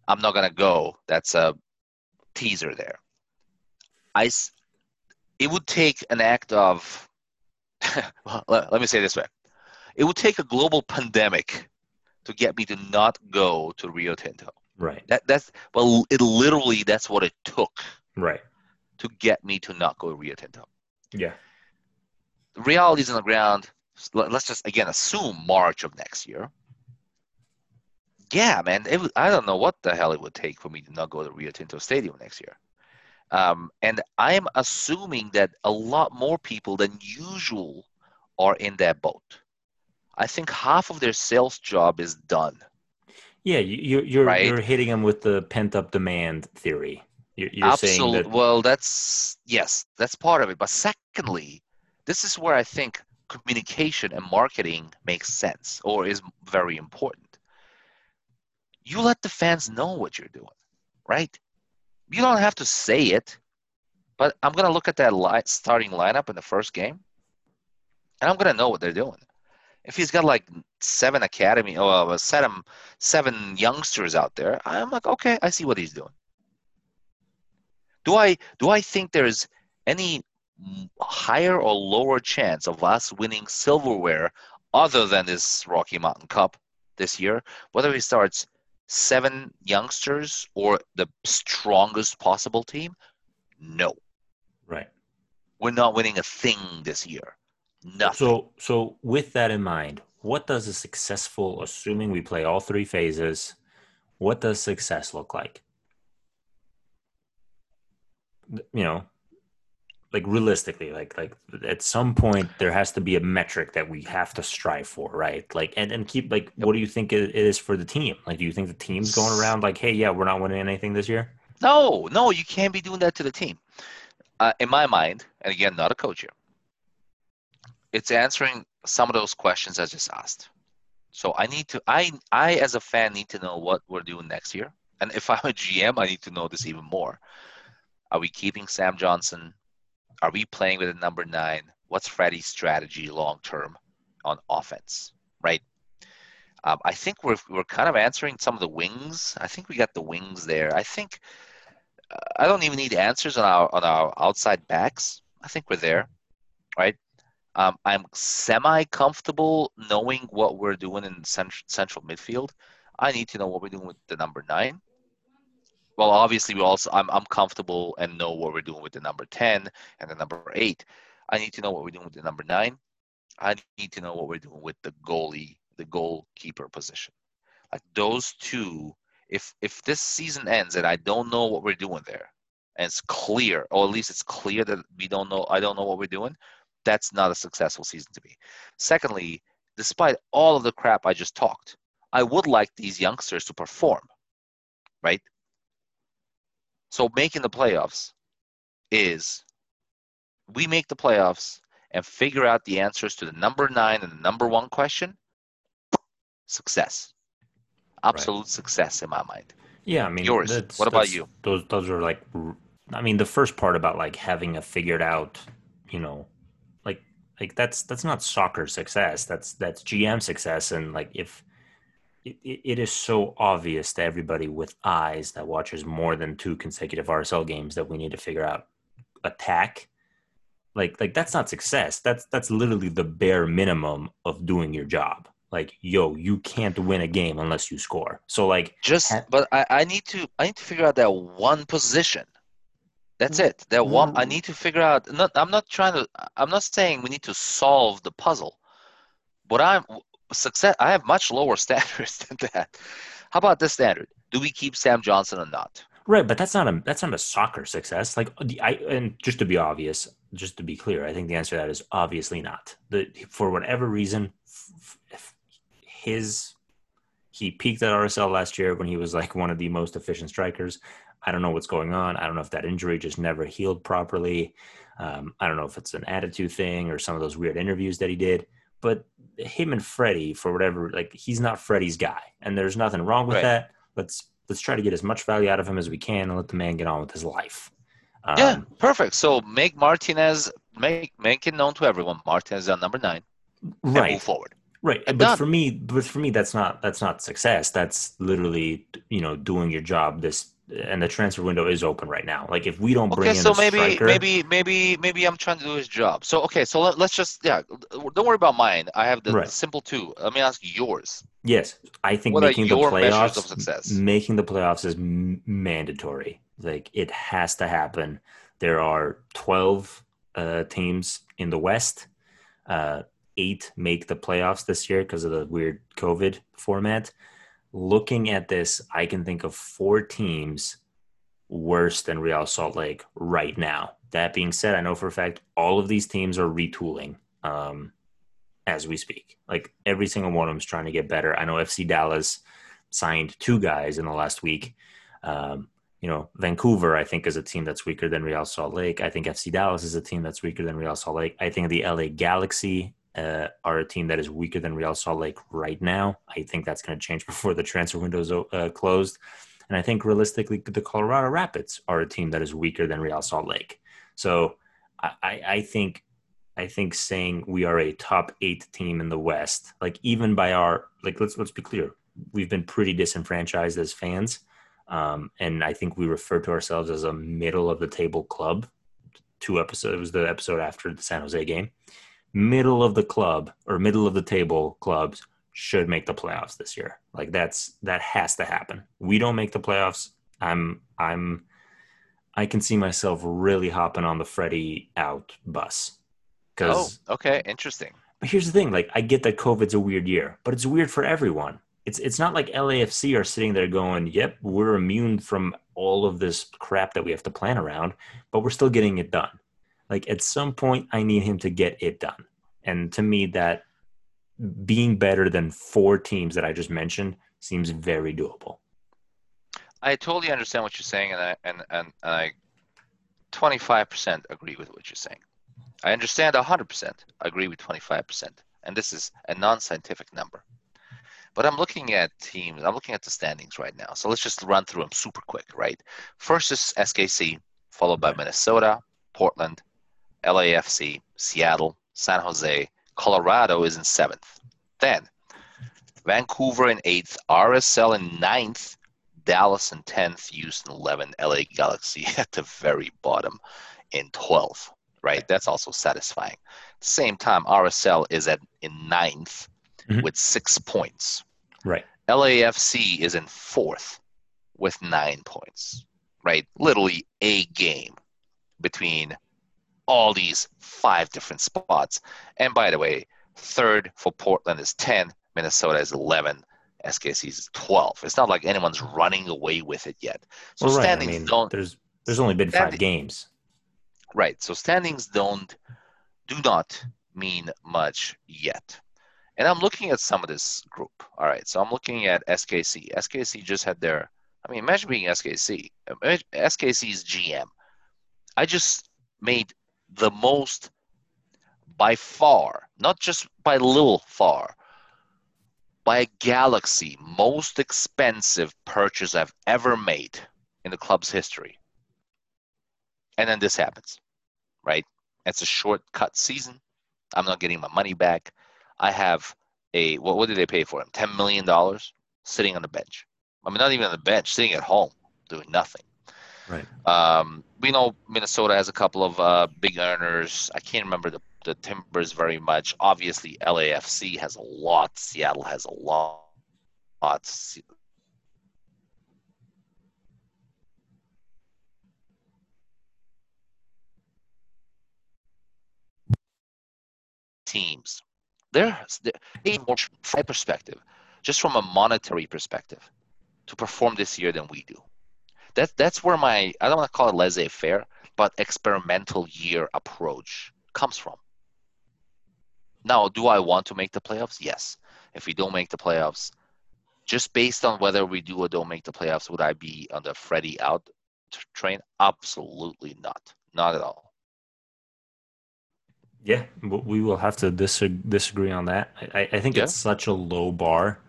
I'm not going to go. That's a teaser there. I, it would take an act of, well, let, let me say this way. It would take a global pandemic to get me to not go to Rio Tinto. Right. That that's well, it literally that's what it took Right. to get me to not go to Rio Tinto. Yeah. The reality is on the ground. Let's just again assume March of next year. Yeah, man. It, would- I don't know what the hell it would take for me to not go to Rio Tinto Stadium next year. Um, and I'm assuming that a lot more people than usual are in that boat. I think half of their sales job is done. Yeah, you, you, you're Right. you're hitting them with the pent up demand theory. You're, you're that Well, that's yes, that's part of it. But secondly, this is where I think communication and marketing makes sense or is very important. You let the fans know what you're doing, right? You don't have to say it, but I'm gonna look at that li- starting lineup in the first game, and I'm gonna know what they're doing. If he's got like seven academy or uh, seven seven youngsters out there, I'm like, okay, I see what he's doing. Do I do I think there's any higher or lower chance of us winning silverware other than this Rocky Mountain Cup this year? Whether he starts seven youngsters or the strongest possible team? No, right. we're not winning a thing this year. Nothing. So so with that in mind, what does a successful, assuming we play all three phases, what does success look like? You know, like realistically, like like at some point there has to be a metric that we have to strive for, right? Like and, and keep like what do you think it is for the team? Like do you think the team's going around like, hey, yeah, we're not winning anything this year? No, no, you can't be doing that to the team. Uh, in my mind, and again, not a coach here, it's answering some of those questions I just asked. So I need to, I, I as a fan need to know what we're doing next year. And if I'm a GM, I need to know this even more. Are we keeping Sam Johnson? Are we playing with a number nine? What's Freddie's strategy long term on offense? Right. Um, I think we're we're kind of answering some of the wings. I think we got the wings there. I think uh, I don't even need answers on our on our outside backs. I think we're there, right? Um, I'm semi comfortable knowing what we're doing in cent- central midfield. I need to know what we're doing with the number nine. Well, obviously, we also I'm I'm comfortable and know what we're doing with the number ten and the number eight. I need to know what we're doing with the number nine. I need to know what we're doing with the goalie, the goalkeeper position. Like those two, if if this season ends and I don't know what we're doing there, and it's clear, or at least it's clear that we don't know, I don't know what we're doing, that's not a successful season to me. Secondly, despite all of the crap I just talked, I would like these youngsters to perform, right? So making the playoffs is we make the playoffs and figure out the answers to the number nine and the number one question, success. Absolute success in my mind. Yeah, I mean, Yours. What about you? Those those are like, I mean, the first part about like having a figured out, you know, like like that's that's not soccer success. That's that's GM success, and like if it, it it is so obvious to everybody with eyes that watches more than two consecutive RSL games that we need to figure out attack. Like like that's not success. That's that's literally the bare minimum of doing your job. Like yo, you can't win a game unless you score. So like Just, Ha- but I, I need to, I need to figure out that one position. That's it. That one, I Mm. need to figure out. Not, I'm not trying to. I'm not saying we need to solve the puzzle. But I'm success. I have much lower standards than that. How about this standard? Do we keep Sam Johnson or not? Right, but that's not a that's not a soccer success. Like I and just to be obvious, just to be clear, I think the answer to that is obviously not. The for whatever reason, his he peaked at RSL last year when he was like one of the most efficient strikers. I don't know what's going on. I don't know if that injury just never healed properly. Um, I don't know if it's an attitude thing or some of those weird interviews that he did. But him and Freddie, for whatever, like he's not Freddie's guy, and there's nothing wrong with Right. that. Let's let's try to get as much value out of him as we can and let the man get on with his life. Um, yeah, perfect. So make Martinez make make it known to everyone. Martinez is on number nine. Right. Move forward. Right, And but done. for me, but for me, that's not that's not success. That's literally you know doing your job. This and the transfer window is open right now. Like if we don't bring Okay, in so a maybe striker, maybe maybe maybe I'm trying to do his job. So okay, so let, let's just yeah. Don't worry about mine. I have the, Right. simple two. Let me ask yours. yes, I think What making the playoffs, of success? making the playoffs is m- mandatory. Like it has to happen. There are twelve uh, teams in the West. Uh, eight make the playoffs this year because of the weird COVID format. Looking at this, I can think of four teams worse than Real Salt Lake right now. That being said, I know for a fact all of these teams are retooling um, as we speak. Like every single one of them is trying to get better. I know FC Dallas signed two guys in the last week. Um, you know, Vancouver, I think, is a team that's weaker than Real Salt Lake. I think FC Dallas is a team that's weaker than Real Salt Lake. I think the LA Galaxy uh, are a team that is weaker than Real Salt Lake right now. I think that's going to change before the transfer window is uh, closed. And I think realistically, the Colorado Rapids are a team that is weaker than Real Salt Lake. So I, I, think I think saying we are a top eight team in the West, like even by our like let's let's be clear, we've been pretty disenfranchised as fans. Um, and I think we refer to ourselves as a middle of the table club. Two episodes it was the episode after the San Jose game. Middle of the club or middle of the table clubs should make the playoffs this year. Like that's that has to happen. We don't make the playoffs. I'm I'm I can see myself really hopping on the Freddie out bus. Oh, okay, interesting. but here's the thing, like I get that COVID's a weird year, but it's weird for everyone. It's it's not like LAFC are sitting there going, "Yep, we're immune from all of this crap that we have to plan around, but we're still getting it done." Like at some point I need him to get it done. And to me that being better than four teams that I just mentioned seems very doable. I totally understand what you're saying, and I and and, and I 25% agree with what you're saying. I understand 100%. agree with 25%, and this is a non-scientific number. But I'm looking at teams. I'm looking at the standings right now. So let's just run through them super quick, right? First is SKC, followed by Minnesota, Portland, LAFC, Seattle, San Jose. Colorado is in seventh. Then Vancouver in eighth, RSL in ninth, Dallas in 10th, Houston eleven, LA Galaxy at the very bottom in 12th, right? That's also satisfying. Same time, RSL is at in ninth Mhm. with six points. Right. LAFC is in fourth with nine points, right? Literally a game between all these five different spots. And by the way, third for Portland is 10, Minnesota is 11, SKC is 12. It's not like anyone's running away with it yet. So Well, right. I standings mean, don't there's there's only been Standing- five games. right. So standings don't do not mean much yet. And I'm looking at some of this group. All right. So I'm looking at SKC. SKC just had their I mean, imagine being SKC. SKC's GM. I just made the most by far, not just by little far, by a galaxy, most expensive purchase I've ever made in the club's history. And then this happens, right? It's a shortcut season. I'm not getting my money back. I have a what? What did they pay for him? Ten million dollars sitting on the bench. I mean, not even on the bench, sitting at home doing nothing. Right. Um, we know Minnesota has a couple of uh, big earners. I can't remember the, the Timbers very much. Obviously, LAFC has a lot. Seattle has a lot. Teams. They're, they're more from perspective, just from a monetary perspective, to perform this year than we do. That, that's where my, I don't want to call it laissez faire, but experimental year approach comes from. Now, do I want to make the playoffs? Yes. If we don't make the playoffs, just based on whether we do or don't make the playoffs, would I be on the Freddie out train? Absolutely not. Not at all. Yeah, we will have to disagree on that. I, I- think Yeah. it's such a low bar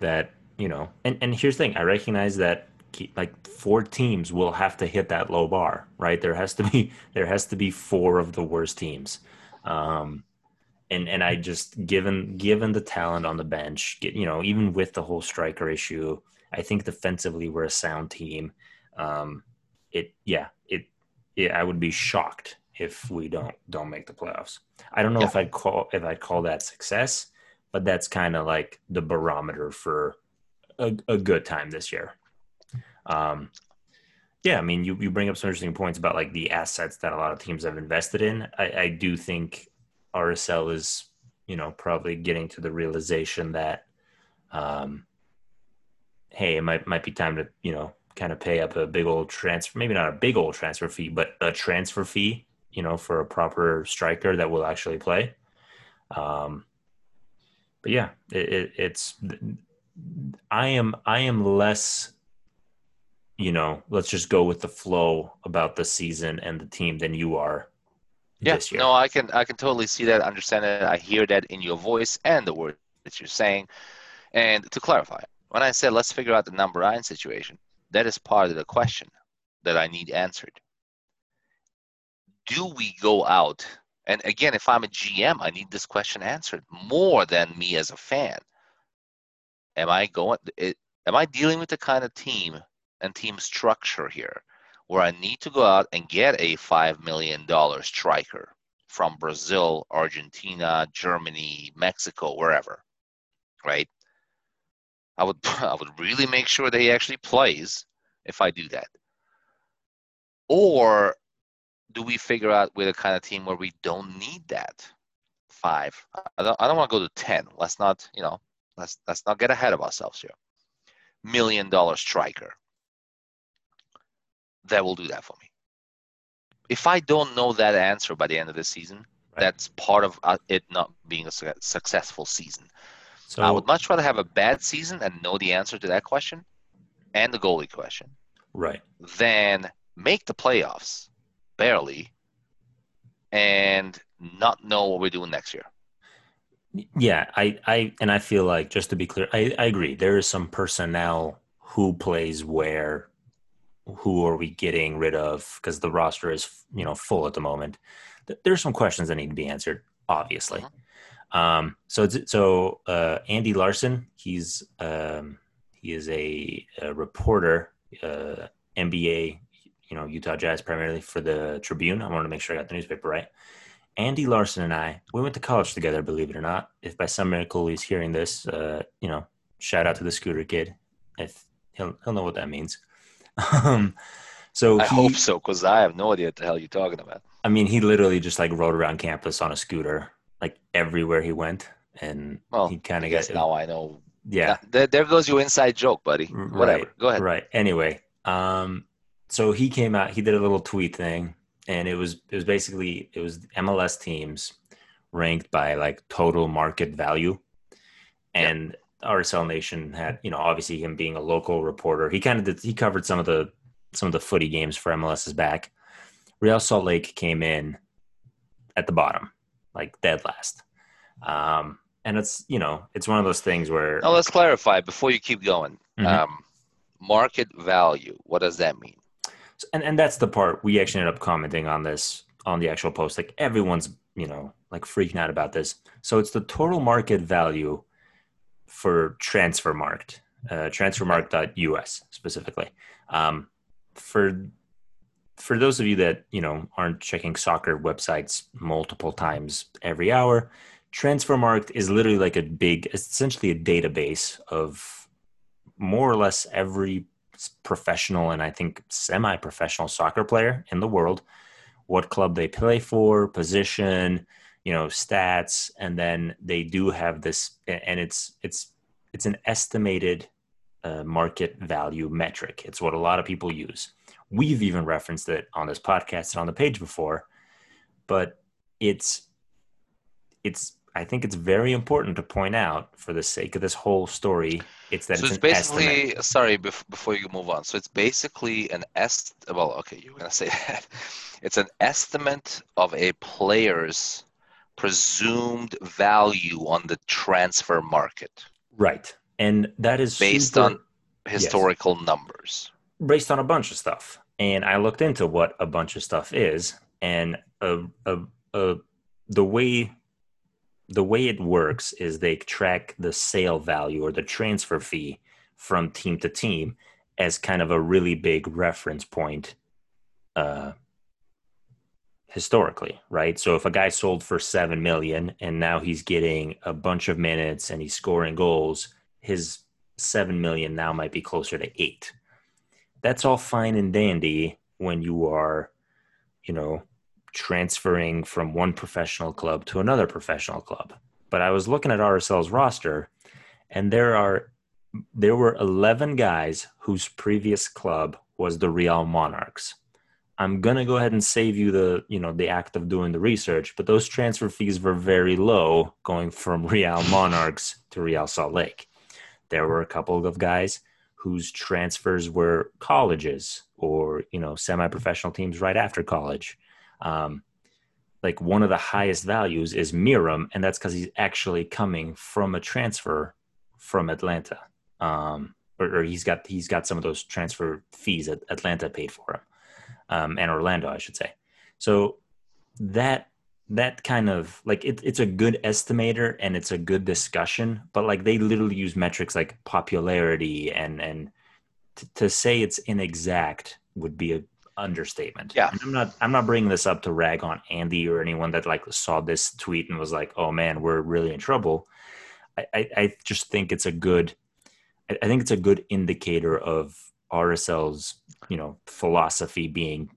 that you know. And and here's the thing: I recognize that like four teams will have to hit that low bar, right? There has to be there has to be four of the worst teams. Um, and and I just given given the talent on the bench, get, you know, even with the whole striker issue, I think defensively we're a sound team. Um, it yeah, it, it I would be shocked if we don't don't make the playoffs. I don't know yeah. if I'd call if I'd call that success, but that's kind of like the barometer for a, a good time this year. Um, yeah, I mean, you, you bring up some interesting points about like the assets that a lot of teams have invested in. I, I do think RSL is, you know, probably getting to the realization that, um, hey, it might might be time to, you know, kind of pay up a big old transfer, maybe not a big old transfer fee, but a transfer fee, you know, for a proper striker that will actually play. Um, but yeah, it, it, it's I am I am less you know, let's just go with the flow about the season and the team than you are yeah, No, I can I can totally see that, understand it. I hear that in your voice and the words that you're saying. And to clarify, when I said let's figure out the number nine situation, that is part of the question that I need answered. Do we go out? And again, if I'm a GM, I need this question answered more than me as a fan. Am I going? It, am I dealing with the kind of team and team structure here where I need to go out and get a $5 million striker from Brazil, Argentina, Germany, Mexico, wherever, right? I would, I would really make sure that he actually plays if I do that. Or do we figure out with a kind of team where we don't need that five? I don't, I don't want to go to 10. Let's not, you know, let's, let's not get ahead of ourselves here. Million dollar striker that will do that for me. If I don't know that answer by the end of the season, right. that's part of uh, it not being a successful season. So I would much rather have a bad season and know the answer to that question and the goalie question. Right. Than make the playoffs barely and not know what we're doing next year. Yeah, I, I and I feel like just to be clear, I, I agree. There is some personnel who plays where who are we getting rid of? Because the roster is you know full at the moment. There's some questions that need to be answered obviously. Uh-huh. um, so so uh, andy Larsen he's um, he is a, a reporter uh, nba you know utah jazz primarily for the tribune. I wanted to make sure i got the newspaper right. Andy Larsen and i we went to college together believe it or not. If by some miracle he's hearing this uh, you know shout out to the scooter kid. If he'll, he'll know what that means um, so I he, hope so, because I have no idea what the hell you're talking about. I mean, he literally just like rode around campus on a scooter, like everywhere he went, and well, he kind of got. It. Now I know. Yeah, there, there goes your inside joke, buddy. Whatever. Right, Go ahead. Right. Anyway, um, so he came out. He did a little tweet thing, and it was it was basically it was MLS teams ranked by like total market value, and RSL Nation had, you know, obviously him being a local reporter, he kind of did, he covered some of the some of the footy games for MLS's back. Real Salt Lake came in at the bottom, like dead last. Um, and it's you know it's one of those things where. Now let's clarify before you keep going. Mm-hmm. Um, market value. What does that mean? So, and and that's the part we actually ended up commenting on this on the actual post. Like everyone's you know like freaking out about this. So it's the total market value for Transfermarkt, uh, transfermarkt.us specifically. Um, for for those of you that you know aren't checking soccer websites multiple times every hour, Transfermarkt is literally like a big, essentially a database of more or less every professional and I think semi-professional soccer player in the world, what club they play for, position, you know stats and then they do have this and it's it's it's an estimated uh, market value metric. It's what a lot of people use. We've even referenced it on this podcast and on the page before but it's it's i think it's very important to point out for the sake of this whole story it's that so it's, it's basically estimate. sorry before you move on. So it's basically an est well okay you're gonna say that. It's an estimate of a player's presumed value on the transfer market. Right. And that is based super, on historical yes. numbers. based on a bunch of stuff. And I looked into what a bunch of stuff is, and uh, uh, uh, the way the way it works is they track the sale value or the transfer fee from team to team as kind of a really big reference point uh, historically, right? So if a guy sold for seven million and now he's getting a bunch of minutes and he's scoring goals, his seven million now might be closer to eight. That's all fine and dandy when you are, you know, transferring from one professional club to another professional club. But I was looking at RSL's roster, and there are there were 11 guys whose previous club was the Real Monarchs. I'm gonna go ahead and save you the you know the act of doing the research, but those transfer fees were very low, going from Real Monarchs to Real Salt Lake. There were a couple of guys whose transfers were colleges or you know semi-professional teams right after college. Um, like one of the highest values is Meram, and that's because he's actually coming from a transfer from Atlanta, um, or, or, he's got he's got some of those transfer fees that Atlanta paid for him, um, and Orlando, I should say. So that that kind of like it, it's a good estimator and it's a good discussion, but like they literally use metrics like popularity and and t- to say it's inexact would be a understatement. Yeah. And I'm not I'm not bringing this up to rag on Andy or anyone that like saw this tweet and was like, "Oh man, we're really in trouble." I I, I just think it's a good I, I think it's a good indicator of RSL's, you know, philosophy being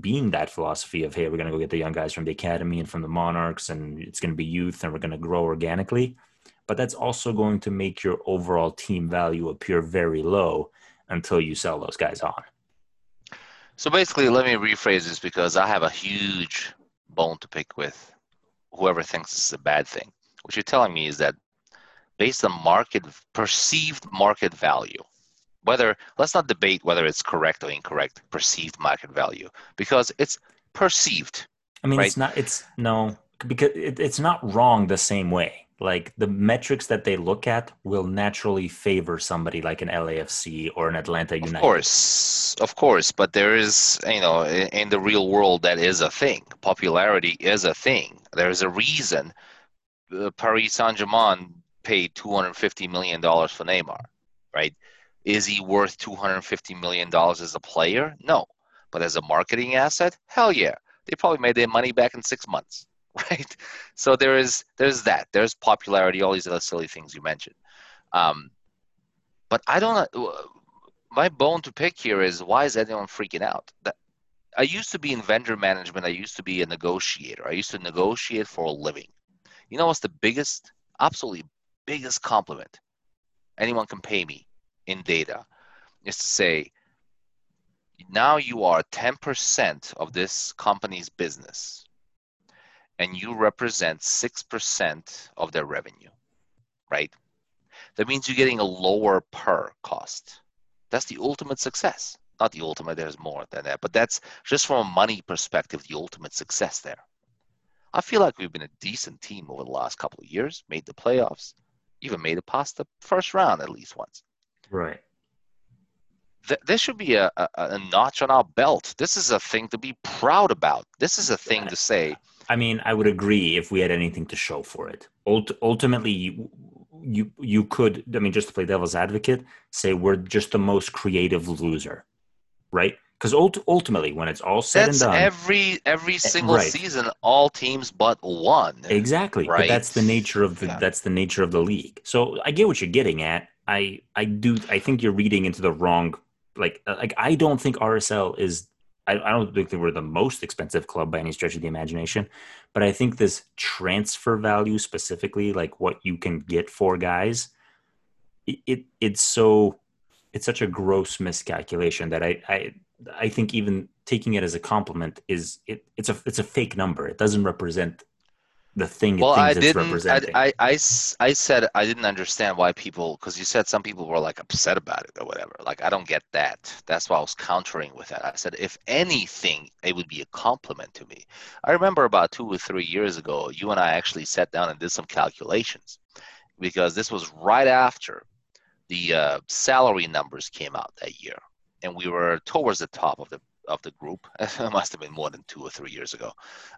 being that philosophy of hey, we're going to go get the young guys from the academy and from the Monarchs and it's going to be youth and we're going to grow organically. But that's also going to make your overall team value appear very low until you sell those guys on. So basically, let me rephrase this because I have a huge bone to pick with whoever thinks this is a bad thing. What you're telling me is that based on market perceived market value, whether let's not debate whether it's correct or incorrect, perceived market value because it's perceived. I mean, right? it's not. It's no because it, it's not wrong the same way like the metrics that they look at will naturally favor somebody like an LAFC or an Atlanta United. Of course, of course, but there is, you know, in the real world, that is a thing. Popularity is a thing. There is a reason uh, Paris Saint Germain paid $250 million for Neymar, right? Is he worth $250 million as a player? No. But as a marketing asset? Hell yeah. They probably made their money back in six months. right? So there is there's that. There's popularity, all these other silly things you mentioned. Um, but I don't. My bone to pick here is why is anyone freaking out? That I used to be in vendor management. I used to be a negotiator. I used to negotiate for a living. You know what's the biggest, absolutely biggest compliment anyone can pay me in data is to say, now you are 10% of this company's business and you represent 6% of their revenue, right? That means you're getting a lower per cost. That's the ultimate success. Not the ultimate, there's more than that, but that's just from a money perspective, the ultimate success there. I feel like we've been a decent team over the last couple of years, made the playoffs, even made it past the first round at least once. Right. Th- this should be a, a, a notch on our belt. This is a thing to be proud about. This is a thing to say, I mean, I would agree if we had anything to show for it. Ult- ultimately, you, you you could. I mean, just to play devil's advocate, say we're just the most creative loser, right? Because ult- ultimately, when it's all said that's and done, every every Eh, single right. season, all teams but one. exactly. But Right. that's the nature of the Yeah. that's the nature of the league. So I get what you're getting at. I I do. I think you're reading into the wrong. Like uh, like I don't think RSL is. I, I don't think we're the most expensive club by any stretch of the imagination, but I think this transfer value specifically, like what you can get for guys, it, it it's so it's such a gross miscalculation that I I I think even taking it as a compliment is it it's a it's a fake number. It doesn't represent the thing Well, I didn't. I. I, I I said I didn't understand why people, because you said some people were like upset about it or whatever. Like I don't get that. That's why I was countering with that. I said if anything, it would be a compliment to me. I remember about two or three years ago, you and I actually sat down and did some calculations, because this was right after the uh, salary numbers came out that year, and we were towards the top of the of the group. it must have been more than two or three years ago,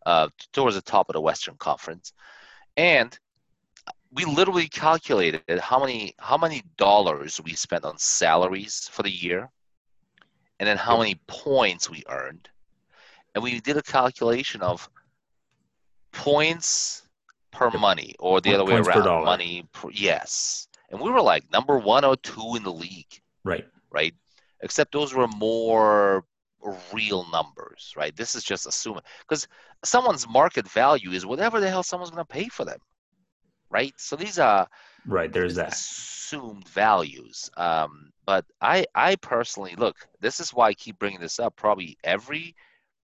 uh, towards the top of the Western Conference, and we literally calculated how many how many dollars we spent on salaries for the year, and then how many points we earned, and we did a calculation of points per money, or the other way Points per around, money per yes. And we were like number one or two in the league Right. right? Except those were more real numbers, right? This is just assuming because someone's market value is whatever the hell someone's going to pay for them, right? So these are Right. There's that. assumed values. Um, but I, I personally look. This is why I keep bringing this up. Probably every,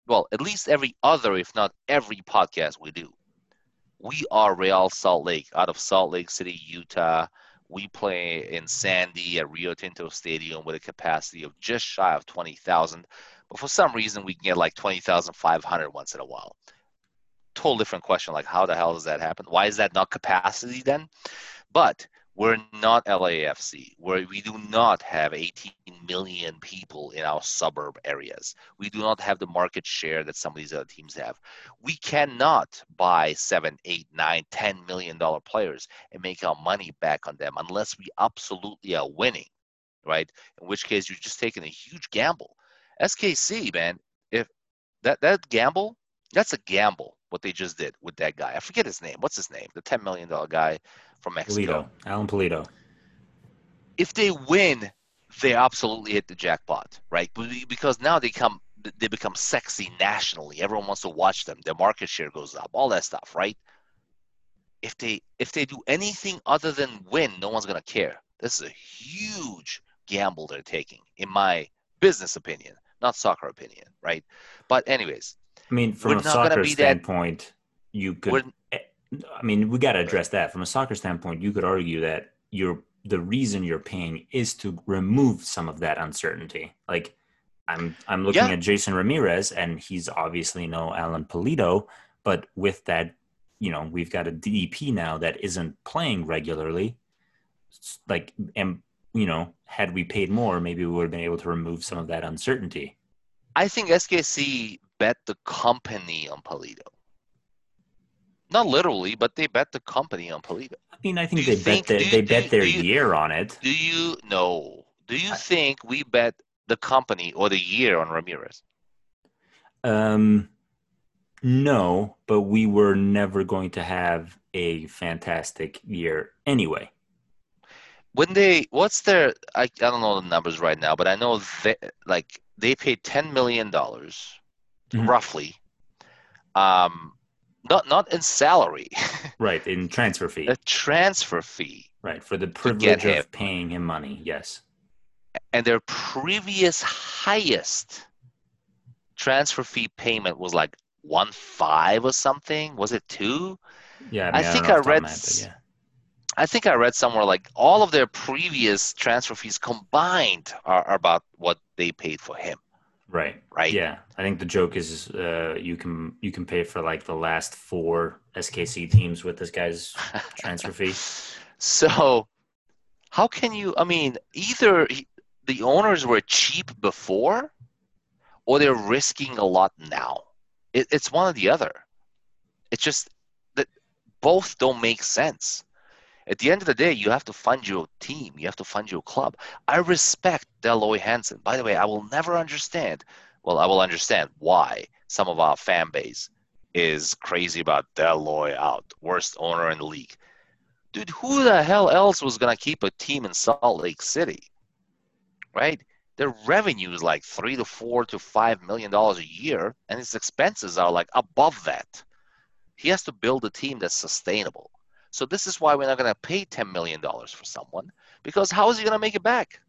well, at least every other, if not every podcast we do. We are Real Salt Lake, out of Salt Lake City, Utah. We play in Sandy at Rio Tinto Stadium with a capacity of just shy of 20,000. But for some reason, we can get like 20,500 once in a while. Total different question. Like, how the hell does that happen? Why is that not capacity then? But we're not LAFC, where we do not have 18 million people in our suburb areas. We do not have the market share that some of these other teams have. We cannot buy seven, eight, nine, ten million dollar players and make our money back on them unless we absolutely are winning, right? In which case, you're just taking a huge gamble. SKC, man, if that that gamble, that's a gamble. What they just did with that guy, I forget his name. What's his name? The ten million dollar guy from Mexico. Pulido. Alan Pulido. If they win, they absolutely hit the jackpot, right? Because now they come they become sexy nationally. Everyone wants to watch them. Their market share goes up. All that stuff, right? If they if they do anything other than win, no one's gonna care. This is a huge gamble they're taking, in my business opinion, not soccer opinion, right? But anyways, I mean, from a soccer be that- standpoint, you could. Eh, I mean, we got to address that. From a soccer standpoint, you could argue that you're the reason you're paying is to remove some of that uncertainty. Like, I'm I'm looking Yeah. at Jason Ramirez, and he's obviously no Alan Pulido, but with that, you know, we've got a DP now that isn't playing regularly. Like, and you know, had we paid more, maybe we would have been able to remove some of that uncertainty. I think SKC bet the company on Pulido. Not literally, but they bet the company on Pulido. I mean, I think they think- bet their, you- they bet you- their you- year on it. Do you know? Do you I- think we bet the company or the year on Ramirez? Um, no, but we were never going to have a fantastic year anyway. When they, what's their? I, I don't know the numbers right now, but I know they like they paid ten million dollars, Mhm. roughly. Um, not not in salary, Right, in transfer fee. a transfer fee. Right, for the privilege of paying him money. Yes. and their previous highest transfer fee payment was like one five or something. Was it two? Yeah, I mean, don't think I off the top of read my head, but s- yeah. I think I read somewhere like all of their previous transfer fees combined are, are about what they paid for him, Right. right? Yeah, I think the joke is uh, you can you can pay for like the last four SKC teams with this guy's transfer fee. So, how can you? I mean, either the owners were cheap before, or they're risking a lot now. It, it's one or the other. It's just that both don't make sense. At the end of the day, you have to fund your team. You have to fund your club. I respect Dell Loy Hansen. By the way, I will never understand. Well, I will understand why some of our fan base is crazy about Deloy out, worst owner in the league dude, who the hell else was gonna keep a team in Salt Lake City? Right? Their revenue is like three to four to five million dollars a year, and his expenses are like above that. He has to build a team that's sustainable. So this is why we're not gonna pay ten million dollars for someone, because how is he gonna make it back?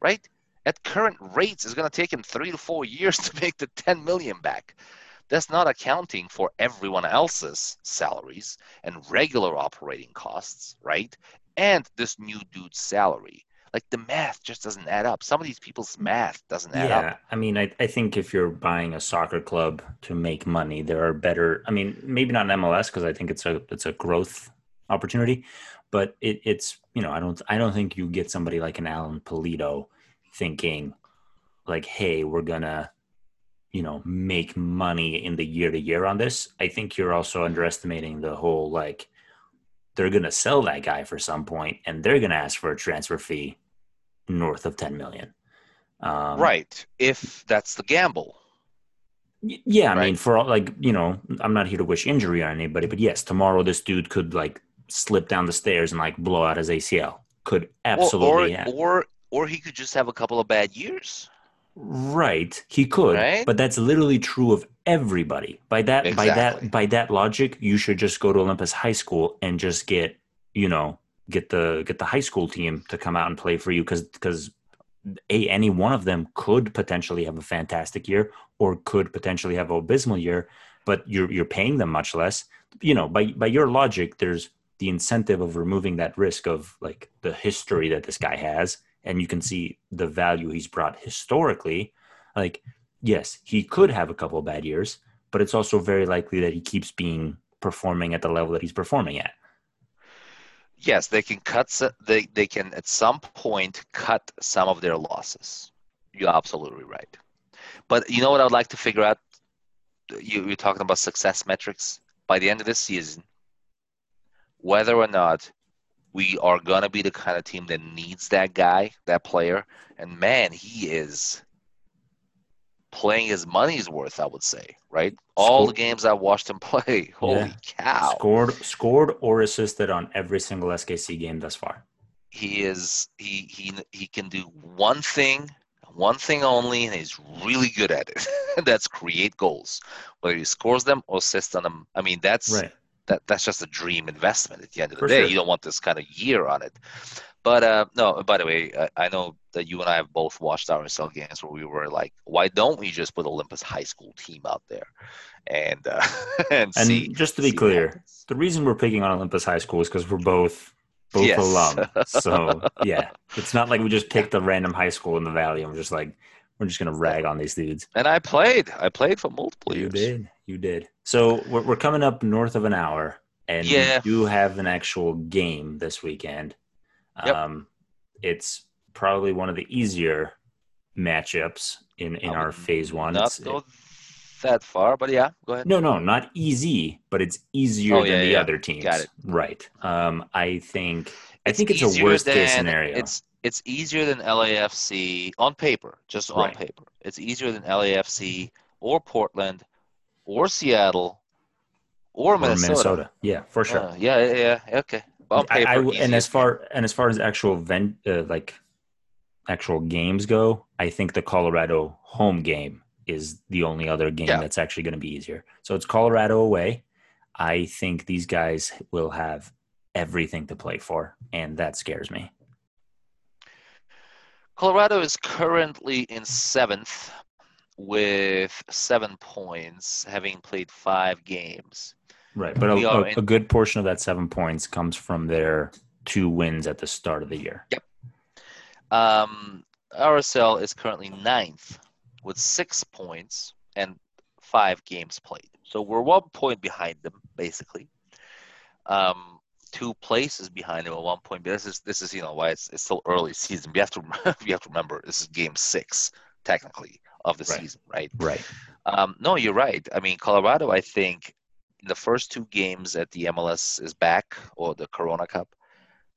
Right? At current rates, it's gonna take him three to four years to make the ten million back. That's not accounting for everyone else's salaries and regular operating costs, right? And this new dude's salary. Like the math just doesn't add up. Some of these people's mm. math doesn't add Yeah, up. I mean, I, I think if you're buying a soccer club to make money, there are better. I mean, maybe not in MLS because I think it's a it's a growth opportunity, but it, it's you know I don't I don't think you get somebody like an Alan Pulido thinking, like, hey, we're gonna, you know, make money in the year to year on this. I think you're also underestimating the whole like they're gonna sell that guy for some point and they're gonna ask for a transfer fee north of 10 million. Um, right. If that's the gamble. Yeah, I right. mean, for all, like you know, I'm not here to wish injury on anybody, but yes, tomorrow this dude could like slip down the stairs and like blow out his ACL. Could absolutely or, or, or or he could just have a couple of bad years. Right, he could, right? but that's literally true of everybody. By that, exactly. by that, by that logic, you should just go to Olympus High School and just get, you know, get the get the high school team to come out and play for you because because a any one of them could potentially have a fantastic year or could potentially have an abysmal year, but you're you're paying them much less. You know, by by your logic, there's the incentive of removing that risk of like the history that this guy has and you can see the value he's brought historically like yes he could have a couple bad years but it's also very likely that he keeps being performing at the level that he's performing at yes they can cut they, they can at some point cut some of their losses. You're absolutely right. But you know what i would like to figure out? You, you're talking about success metrics? By the end of this season whether or not we are gonna be the kind of team that needs that guy, that player. And man, he is playing his money's worth, I would say, right? All the games I watched him play, holy yeah. cow. Scored scored or assisted on every single SKC game thus far. He is he he he can do one thing, one thing only, and he's really good at it. that's create goals. Whether he scores them or assists on them. I mean, that's right that that's just a dream investment at the end of the For day. Sure. You don't want this kind of year on it. But uh, no, by the way, I, I, know that you and I have both watched RSL games where we were like, why don't we just put Olympus High School team out there? And uh, and, and see, just to be clear, the reason we're picking on Olympus High School is because we're both both yes. alum. So yeah, it's not like we just picked a random high school in the valley and we're just like we're just gonna rag on these dudes. And I played. I played for multiple you years. You did. You did. So we're, we're coming up north of an hour, and yeah. you have an actual game this weekend. Yep. Um, it's probably one of the easier matchups in in our phase one. Not go that far, but yeah, go ahead. No, no, not easy, but it's easier oh, than yeah, the yeah. other teams. Got it. Right. Um, I think I think it's a worst than, case scenario. It's it's easier than LAFC on paper, just on right. paper. It's easier than LAFC or Portland or Seattle or Minnesota. Or Minnesota. Yeah, for sure. Uh, yeah, yeah, yeah, okay. On paper, I, I, and as far and as far as actual vent, uh, like actual games go, I think the Colorado home game is the only other game yeah. that's actually going to be easier. So it's Colorado away. I think these guys will have everything to play for, and that scares me. Colorado is currently in seventh with seven points, having played five games. Right, but a, a, in, a, good portion of that seven points comes from their two wins at the start of the year. Yep. Um, RSL is currently ninth with six points and five games played. So we're one point behind them, basically. Um, two places behind them at one point. But this is this is you know why it's, it's still early season. We have to we have to remember this is game six technically of the right. season, right? Right. Um, no, you're right. I mean, Colorado, I think the first two games that the MLS is back or the Corona Cup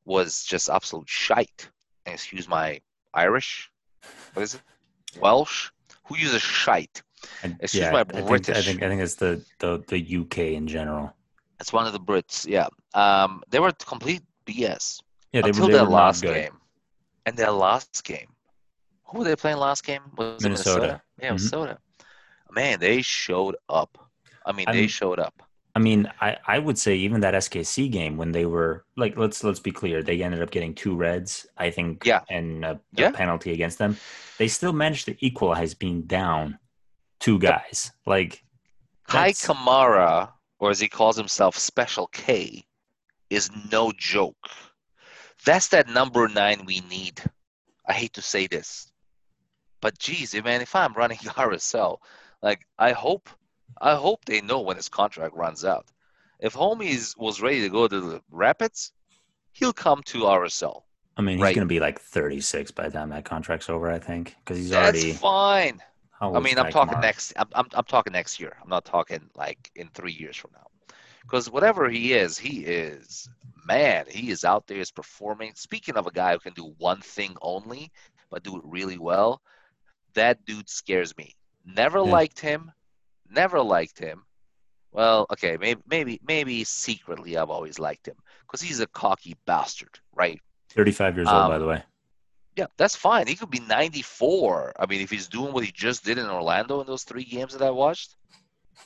was just absolute shite. Excuse my Irish. What is it? Welsh. Who uses shite? Excuse yeah, my British. I think, I think I think it's the, the the UK in general. It's one of the Brits. Yeah. Um, they were complete BS. Yeah, they until were, their last game. And their last game, who were they playing last game? Was Minnesota. Minnesota? Yeah, mm-hmm. Minnesota. Man, they showed up. I mean, I they showed up. I mean, I, I would say even that SKC game when they were like, let's let's be clear, they ended up getting two reds, I think, yeah, and a, a yeah. penalty against them. They still managed to equalize, being down two guys. Like Kei Kamara, or as he calls himself, Special K, is no joke. That's that number nine we need. I hate to say this, but geez, man, if I'm running RSL, like I hope I hope they know when his contract runs out. If Homies was ready to go to the Rapids, he'll come to RSL. I mean, he's Right. going to be like 36 by the time that contract's over, I think, because he's That's already. fine. I mean, I'm talking next. I'm, I'm I'm talking next year. I'm not talking like in three years from now, because whatever he is, he is man. He is out there, is performing. Speaking of a guy who can do one thing only, but do it really well, that dude scares me. Never Yeah. liked him. Never liked him. Well, okay, maybe maybe maybe secretly I've always liked him because he's a cocky bastard, right? 35 years old, by Um, the way. Yeah, that's fine. He could be 94. I mean, if he's doing what he just did in Orlando in those three games that I watched,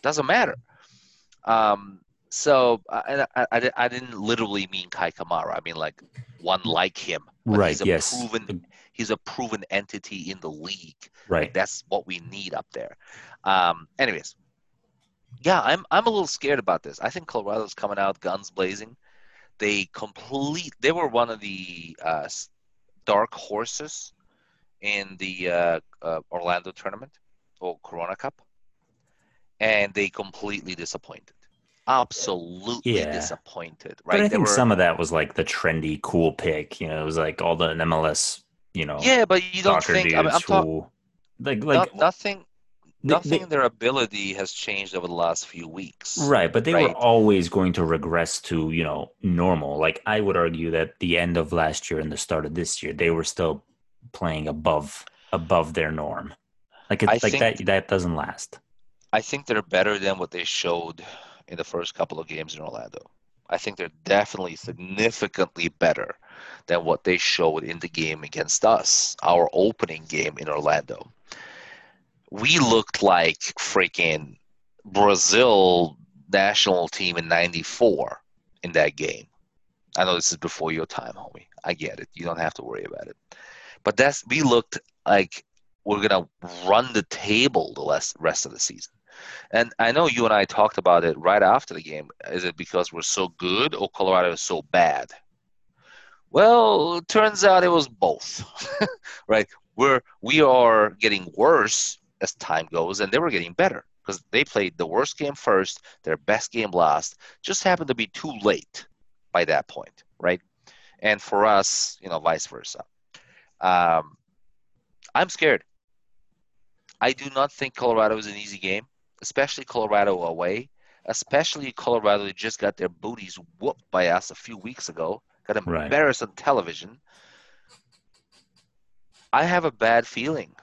doesn't matter. Um, so I, and I, I, I didn't literally mean Kei Kamara. I mean like one like him. Right, He's a yes. proven. He's a proven entity in the league. Right. Like that's what we need up there. Um, anyways, yeah, I'm I'm a little scared about this. I think Colorado's coming out guns blazing. They complete. They were one of the uh, dark horses in the uh, uh, Orlando tournament or Corona Cup, and they completely disappointed. Absolutely Yeah. disappointed. Right? But I They think were- some of that was like the trendy, cool pick. You know, it was like all the MLS, you know, Yeah, but you don't think. I mean, I'm talking. like, like nothing. Nothing they- in their ability has changed over the last few weeks. Right, but they Right. were always going to regress to, you know, normal. Like I would argue that the end of last year and the start of this year, they were still playing above above their norm. Like I it's like think- that that doesn't last. I think they're better than what they showed in the first couple of games in Orlando. I think they're definitely significantly better than what they showed in the game against us, our opening game in Orlando. We looked like freaking Brazil national team in 94 in that game. I know this is before your time, homie. I get it. You don't have to worry about it. But that's we looked like we're gonna run the table the less, rest of the season. And I know you and I talked about it right after the game. Is it because we're so good or Colorado is so bad? Well, turns out it was both. right? We're we are getting worse as time goes, and they were getting better because they played the worst game first, their best game last. Just happened to be too late by that point, right? And for us, you know, vice versa. Um, I'm scared. I do not think Colorado is an easy game, especially Colorado away. Especially Colorado just got their booties whooped by us a few weeks ago, got Right. embarrassed on television. I have a bad feeling.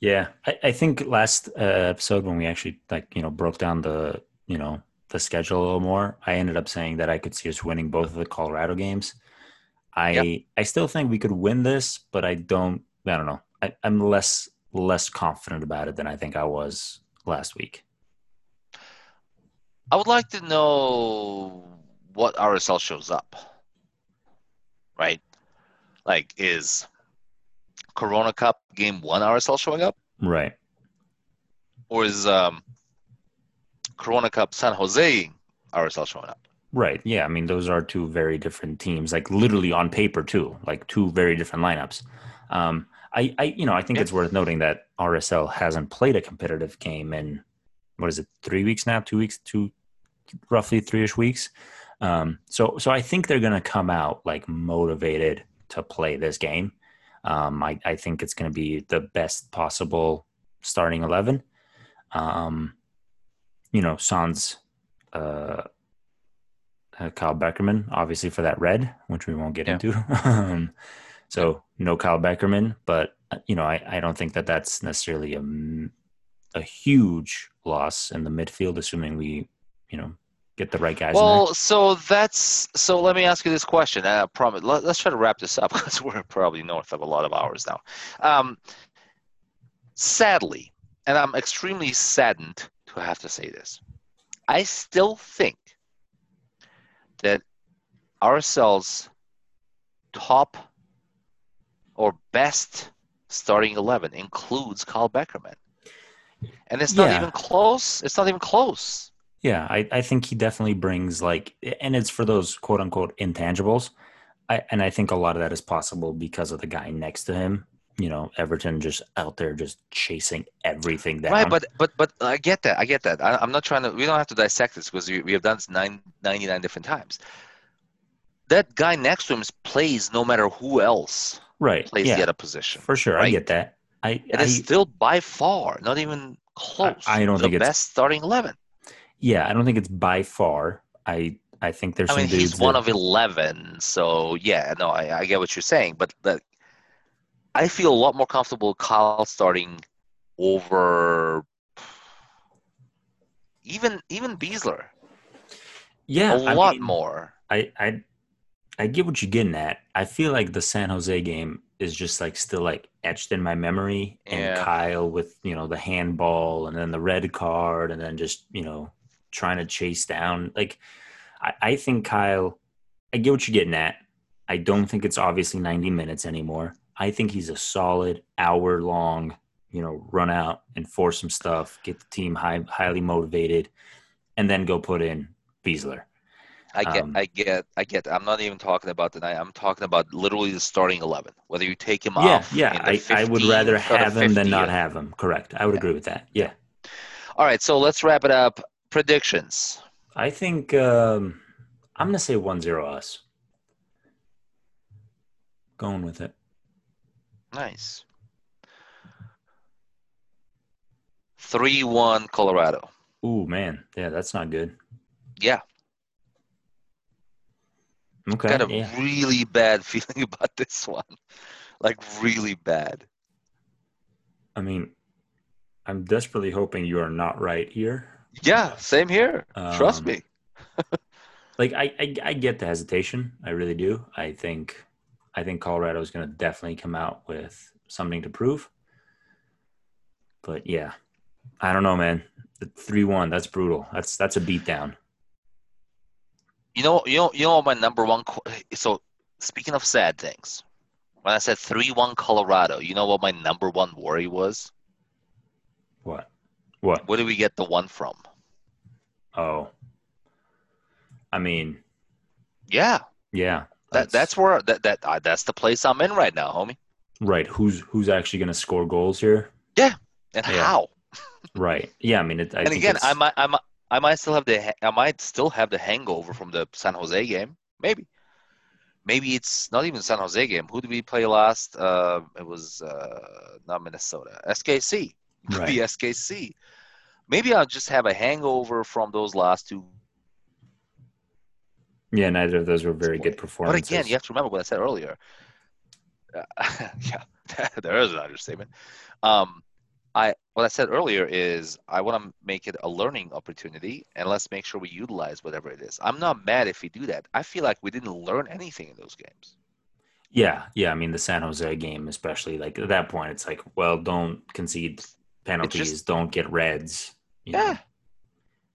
Yeah, I, I think last uh, episode when we actually like you know broke down the you know the schedule a little more, I ended up saying that I could see us winning both of the Colorado games. I Yep. I still think we could win this, but I don't. I don't know. I, I'm less less confident about it than I think I was last week. I would like to know what RSL shows up. Right? Like, is Corona Cup game one RSL showing up? Right. Or is um, Corona Cup San Jose RSL showing up? Right. Yeah. I mean, those are two very different teams, like literally on paper too, like two very different lineups. Um, I, I, you know, I think Yeah. it's worth noting that RSL hasn't played a competitive game in what is it, three weeks now, two weeks, two, roughly three-ish weeks. Um, so, so I think they're going to come out like motivated to play this game. Um, I, I think it's going to be the best possible starting eleven. Um, you know, Sans, uh, uh, Kyle Beckerman, obviously for that red, which we won't get Yeah. into. um, so no Kyle Beckerman, but uh, you know, I, I don't think that that's necessarily a, a huge loss in the midfield, assuming we, you know, get the right guys. in Well, so that's so. Let me ask you this question. and I promise. Let, us try to wrap this up because we're probably north of a lot of hours now. Um, sadly, and I'm extremely saddened to have to say this, I still think that RSL's top or best starting eleven includes Kyle Beckerman, and it's not Yeah. even close. It's not even close. Yeah, I, I think he definitely brings like, and it's for those quote unquote intangibles. I, and I think a lot of that is possible because of the guy next to him. You know, Everton just out there just chasing everything down. Right, but but but I get that. I get that. I, I'm not trying to. We don't have to dissect this because we, we have done this nine, 99 different times. that guy next to him plays no matter who else Right. plays yeah. the other position. For sure. I get that. I, It I is still by far not even close. I don't the think it's- best starting eleven. Yeah, I don't think it's by far. I I think there's I some mean, he's one that- of eleven, so yeah, no, I, I get what you're saying, but that I feel a lot more comfortable Kyle starting over even even Besler. yeah, a I lot mean, more. I I I get what you're getting at. I feel like the San Jose game is just like still like etched in my memory. And Yeah. Kyle with you know the handball and then the red card and then just you know trying to chase down. Like I, I think Kyle. I get what you're getting at. I don't think it's obviously 90 minutes anymore. I think he's a solid hour long. You know, run out and force some stuff, get the team high, highly motivated, and then go put in Besler. I get, Um, I get, I get. I'm not even talking about tonight. I'm talking about literally the starting eleven. Whether you take him Yeah, off. yeah. in the I, I would rather have him than not have him. Correct. I would Yeah. agree with that. Yeah. All right, so let's wrap it up. Predictions. I think um, I'm going to say 1 0 us. Going with it. Nice. Three-one Colorado. Ooh, man. Yeah, that's not good. Yeah, Okay. got a yeah. really bad feeling about this one. Like really bad. I mean, I'm desperately hoping you are not right here. Yeah, same here. Trust Um, me. Like, I, I, I get the hesitation. I really do. I think, I think Colorado is going to definitely come out with something to prove. But yeah, I don't know, man. The three one, that's brutal. That's that's a beatdown. You know, you know, you know my number one. qu- So speaking of sad things, when I said three-one Colorado, you know what my number one worry was? What? What? Where do we get the one from? Oh. I mean, Yeah, yeah. that that's where that that uh, that's the place I'm in right now, homie. right. Who's who's actually going to score goals here? Yeah. And Yeah. how? Right. Yeah. I mean, it, I and again, I might, I might, I might still have the, I might still have the hangover from the San Jose game. Maybe, maybe it's not even San Jose game. Who did we play last? Uh, it was uh, not Minnesota. SKC. Right. be SKC. Maybe I'll just have a hangover from those last two. Yeah. Neither of those were very good performances. But again, you have to remember what I said earlier. Uh, yeah, there is an understatement. Um, I what I said earlier is I want to make it a learning opportunity, and let's make sure we utilize whatever it is. I'm not mad if we do that. I feel like we didn't learn anything in those games. Yeah. Yeah. I mean, the San Jose game, especially, like at that point, it's like, well, don't concede penalties, don't get reds. you know, Yeah.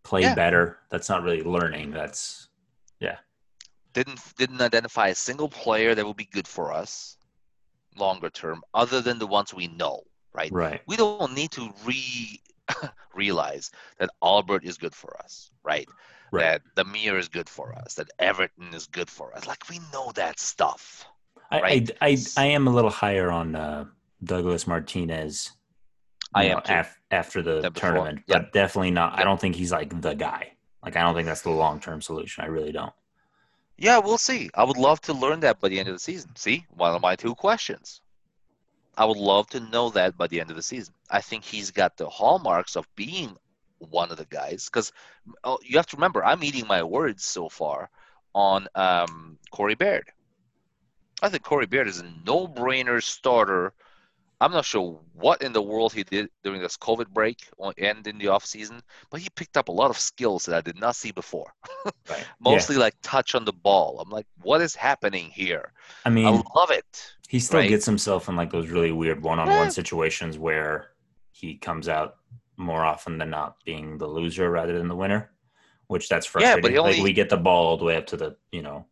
play Yeah. better. That's not really learning. That's yeah. Didn't didn't identify a single player that would be good for us longer term, other than the ones we know. Right. right. we don't need to re realize that Albert is good for us, right? Right. That Damir is good for us, that Everton is good for us. Like we know that stuff. I, right. I, I, I am a little higher on uh, Douglas Martinez. I am know, af- after the tournament, Yeah. but definitely not. I don't think he's like the guy. Like I don't think that's the long term solution. I really don't. Yeah, we'll see. I would love to learn that by the end of the season. See, one of my two questions. I would love to know that by the end of the season. I think he's got the hallmarks of being one of the guys because you have to remember, I'm eating my words so far on um, Corey Baird. I think Corey Baird is a no-brainer starter. I'm not sure what in the world he did during this COVID break and in the off season, but he picked up a lot of skills that I did not see before. Right. Mostly like touch on the ball. I'm like, what is happening here? I mean, I love it. he still right? gets himself in like those really weird one on one Yeah. situations where he comes out more often than not being the loser rather than the winner, which that's frustrating. Yeah, but he like we get the ball all the way up to the you know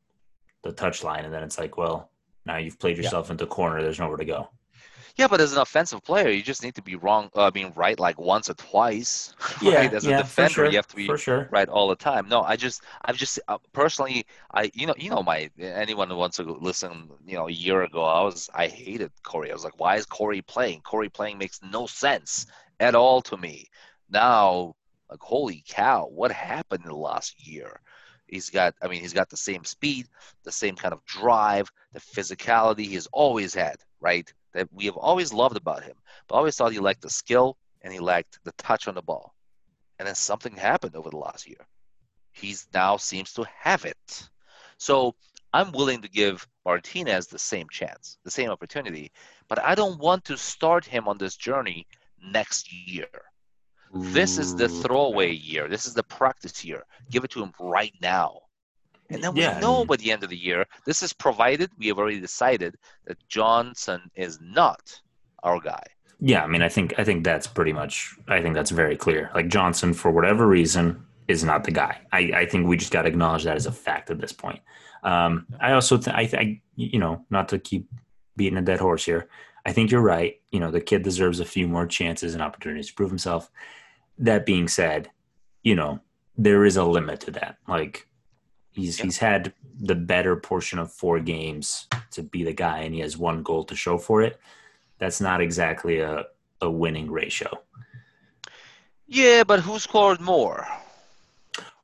the touch line, and then it's like, well, now you've played yourself into a corner. There's nowhere to go. Yeah, but as an offensive player, you just need to be wrong. uh, I mean, right, like once or twice. Yeah, right? As yeah, a defender, sure, you have to be sure. right all the time. No, I just, I've just uh, personally, I, you know, you know, my anyone who wants to listen, you know, a year ago, I was, I hated Corey. I was like, why is Corey playing? Corey playing makes no sense at all to me. Now, like, holy cow, what happened in the last year? He's got, I mean, he's got the same speed, the same kind of drive, the physicality he's always had, right? That we have always loved about him. But always thought he lacked the skill and he lacked the touch on the ball. And then something happened over the last year. He's now seems to have it. So I'm willing to give Martinez the same chance, the same opportunity, but I don't want to start him on this journey next year. This is the throwaway year. This is the practice year. Give it to him right now. And then we Yeah, know by the end of the year, this is provided we have already decided that Johnson is not our guy. Yeah, I mean, I think I think that's pretty much. I think that's very clear. Like Johnson, for whatever reason, is not the guy. I, I think we just got to acknowledge that as a fact at this point. Um, I also, th- I, th- I, you know, not to keep beating a dead horse here. I think you're right. You know, the kid deserves a few more chances and opportunities to prove himself. That being said, you know, there is a limit to that. Like he's Yeah. he's had the better portion of four games to be the guy, and he has one goal to show for it. That's not exactly a, a winning ratio. Yeah, but who scored more?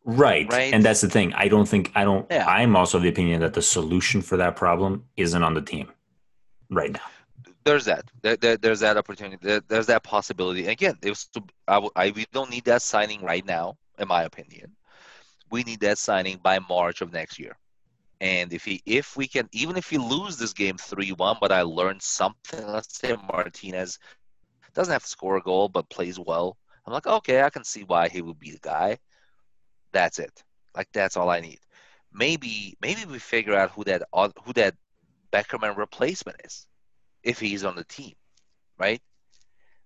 Right. Right. And that's the thing. I don't think I don't Yeah. I'm also of the opinion that the solution for that problem isn't on the team right now. There's that. There, there, there's that opportunity. There, there's that possibility. Again, it was to, I, I- we don't need that signing right now, in my opinion. We need that signing by March of next year. And if he, if we can, even if we lose this game three-one, but I learned something. Let's say Martinez doesn't have to score a goal, but plays well. I'm like, okay, I can see why he would be the guy. That's it. Like that's all I need. Maybe, maybe we figure out who that who that Beckerman replacement is if he's on the team, right?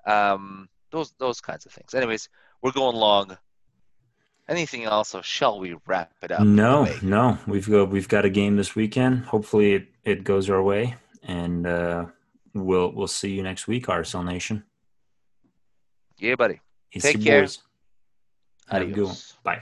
Um, those those kinds of things. Anyways, we're going long. Anything else, or shall we wrap it up? no, no. We've got we've got a game this weekend. Hopefully it, it goes our way and uh we'll we'll see you next week, RSL Nation. Yeah, buddy. It's Take care. boys. Have a good one. Adios. Bye.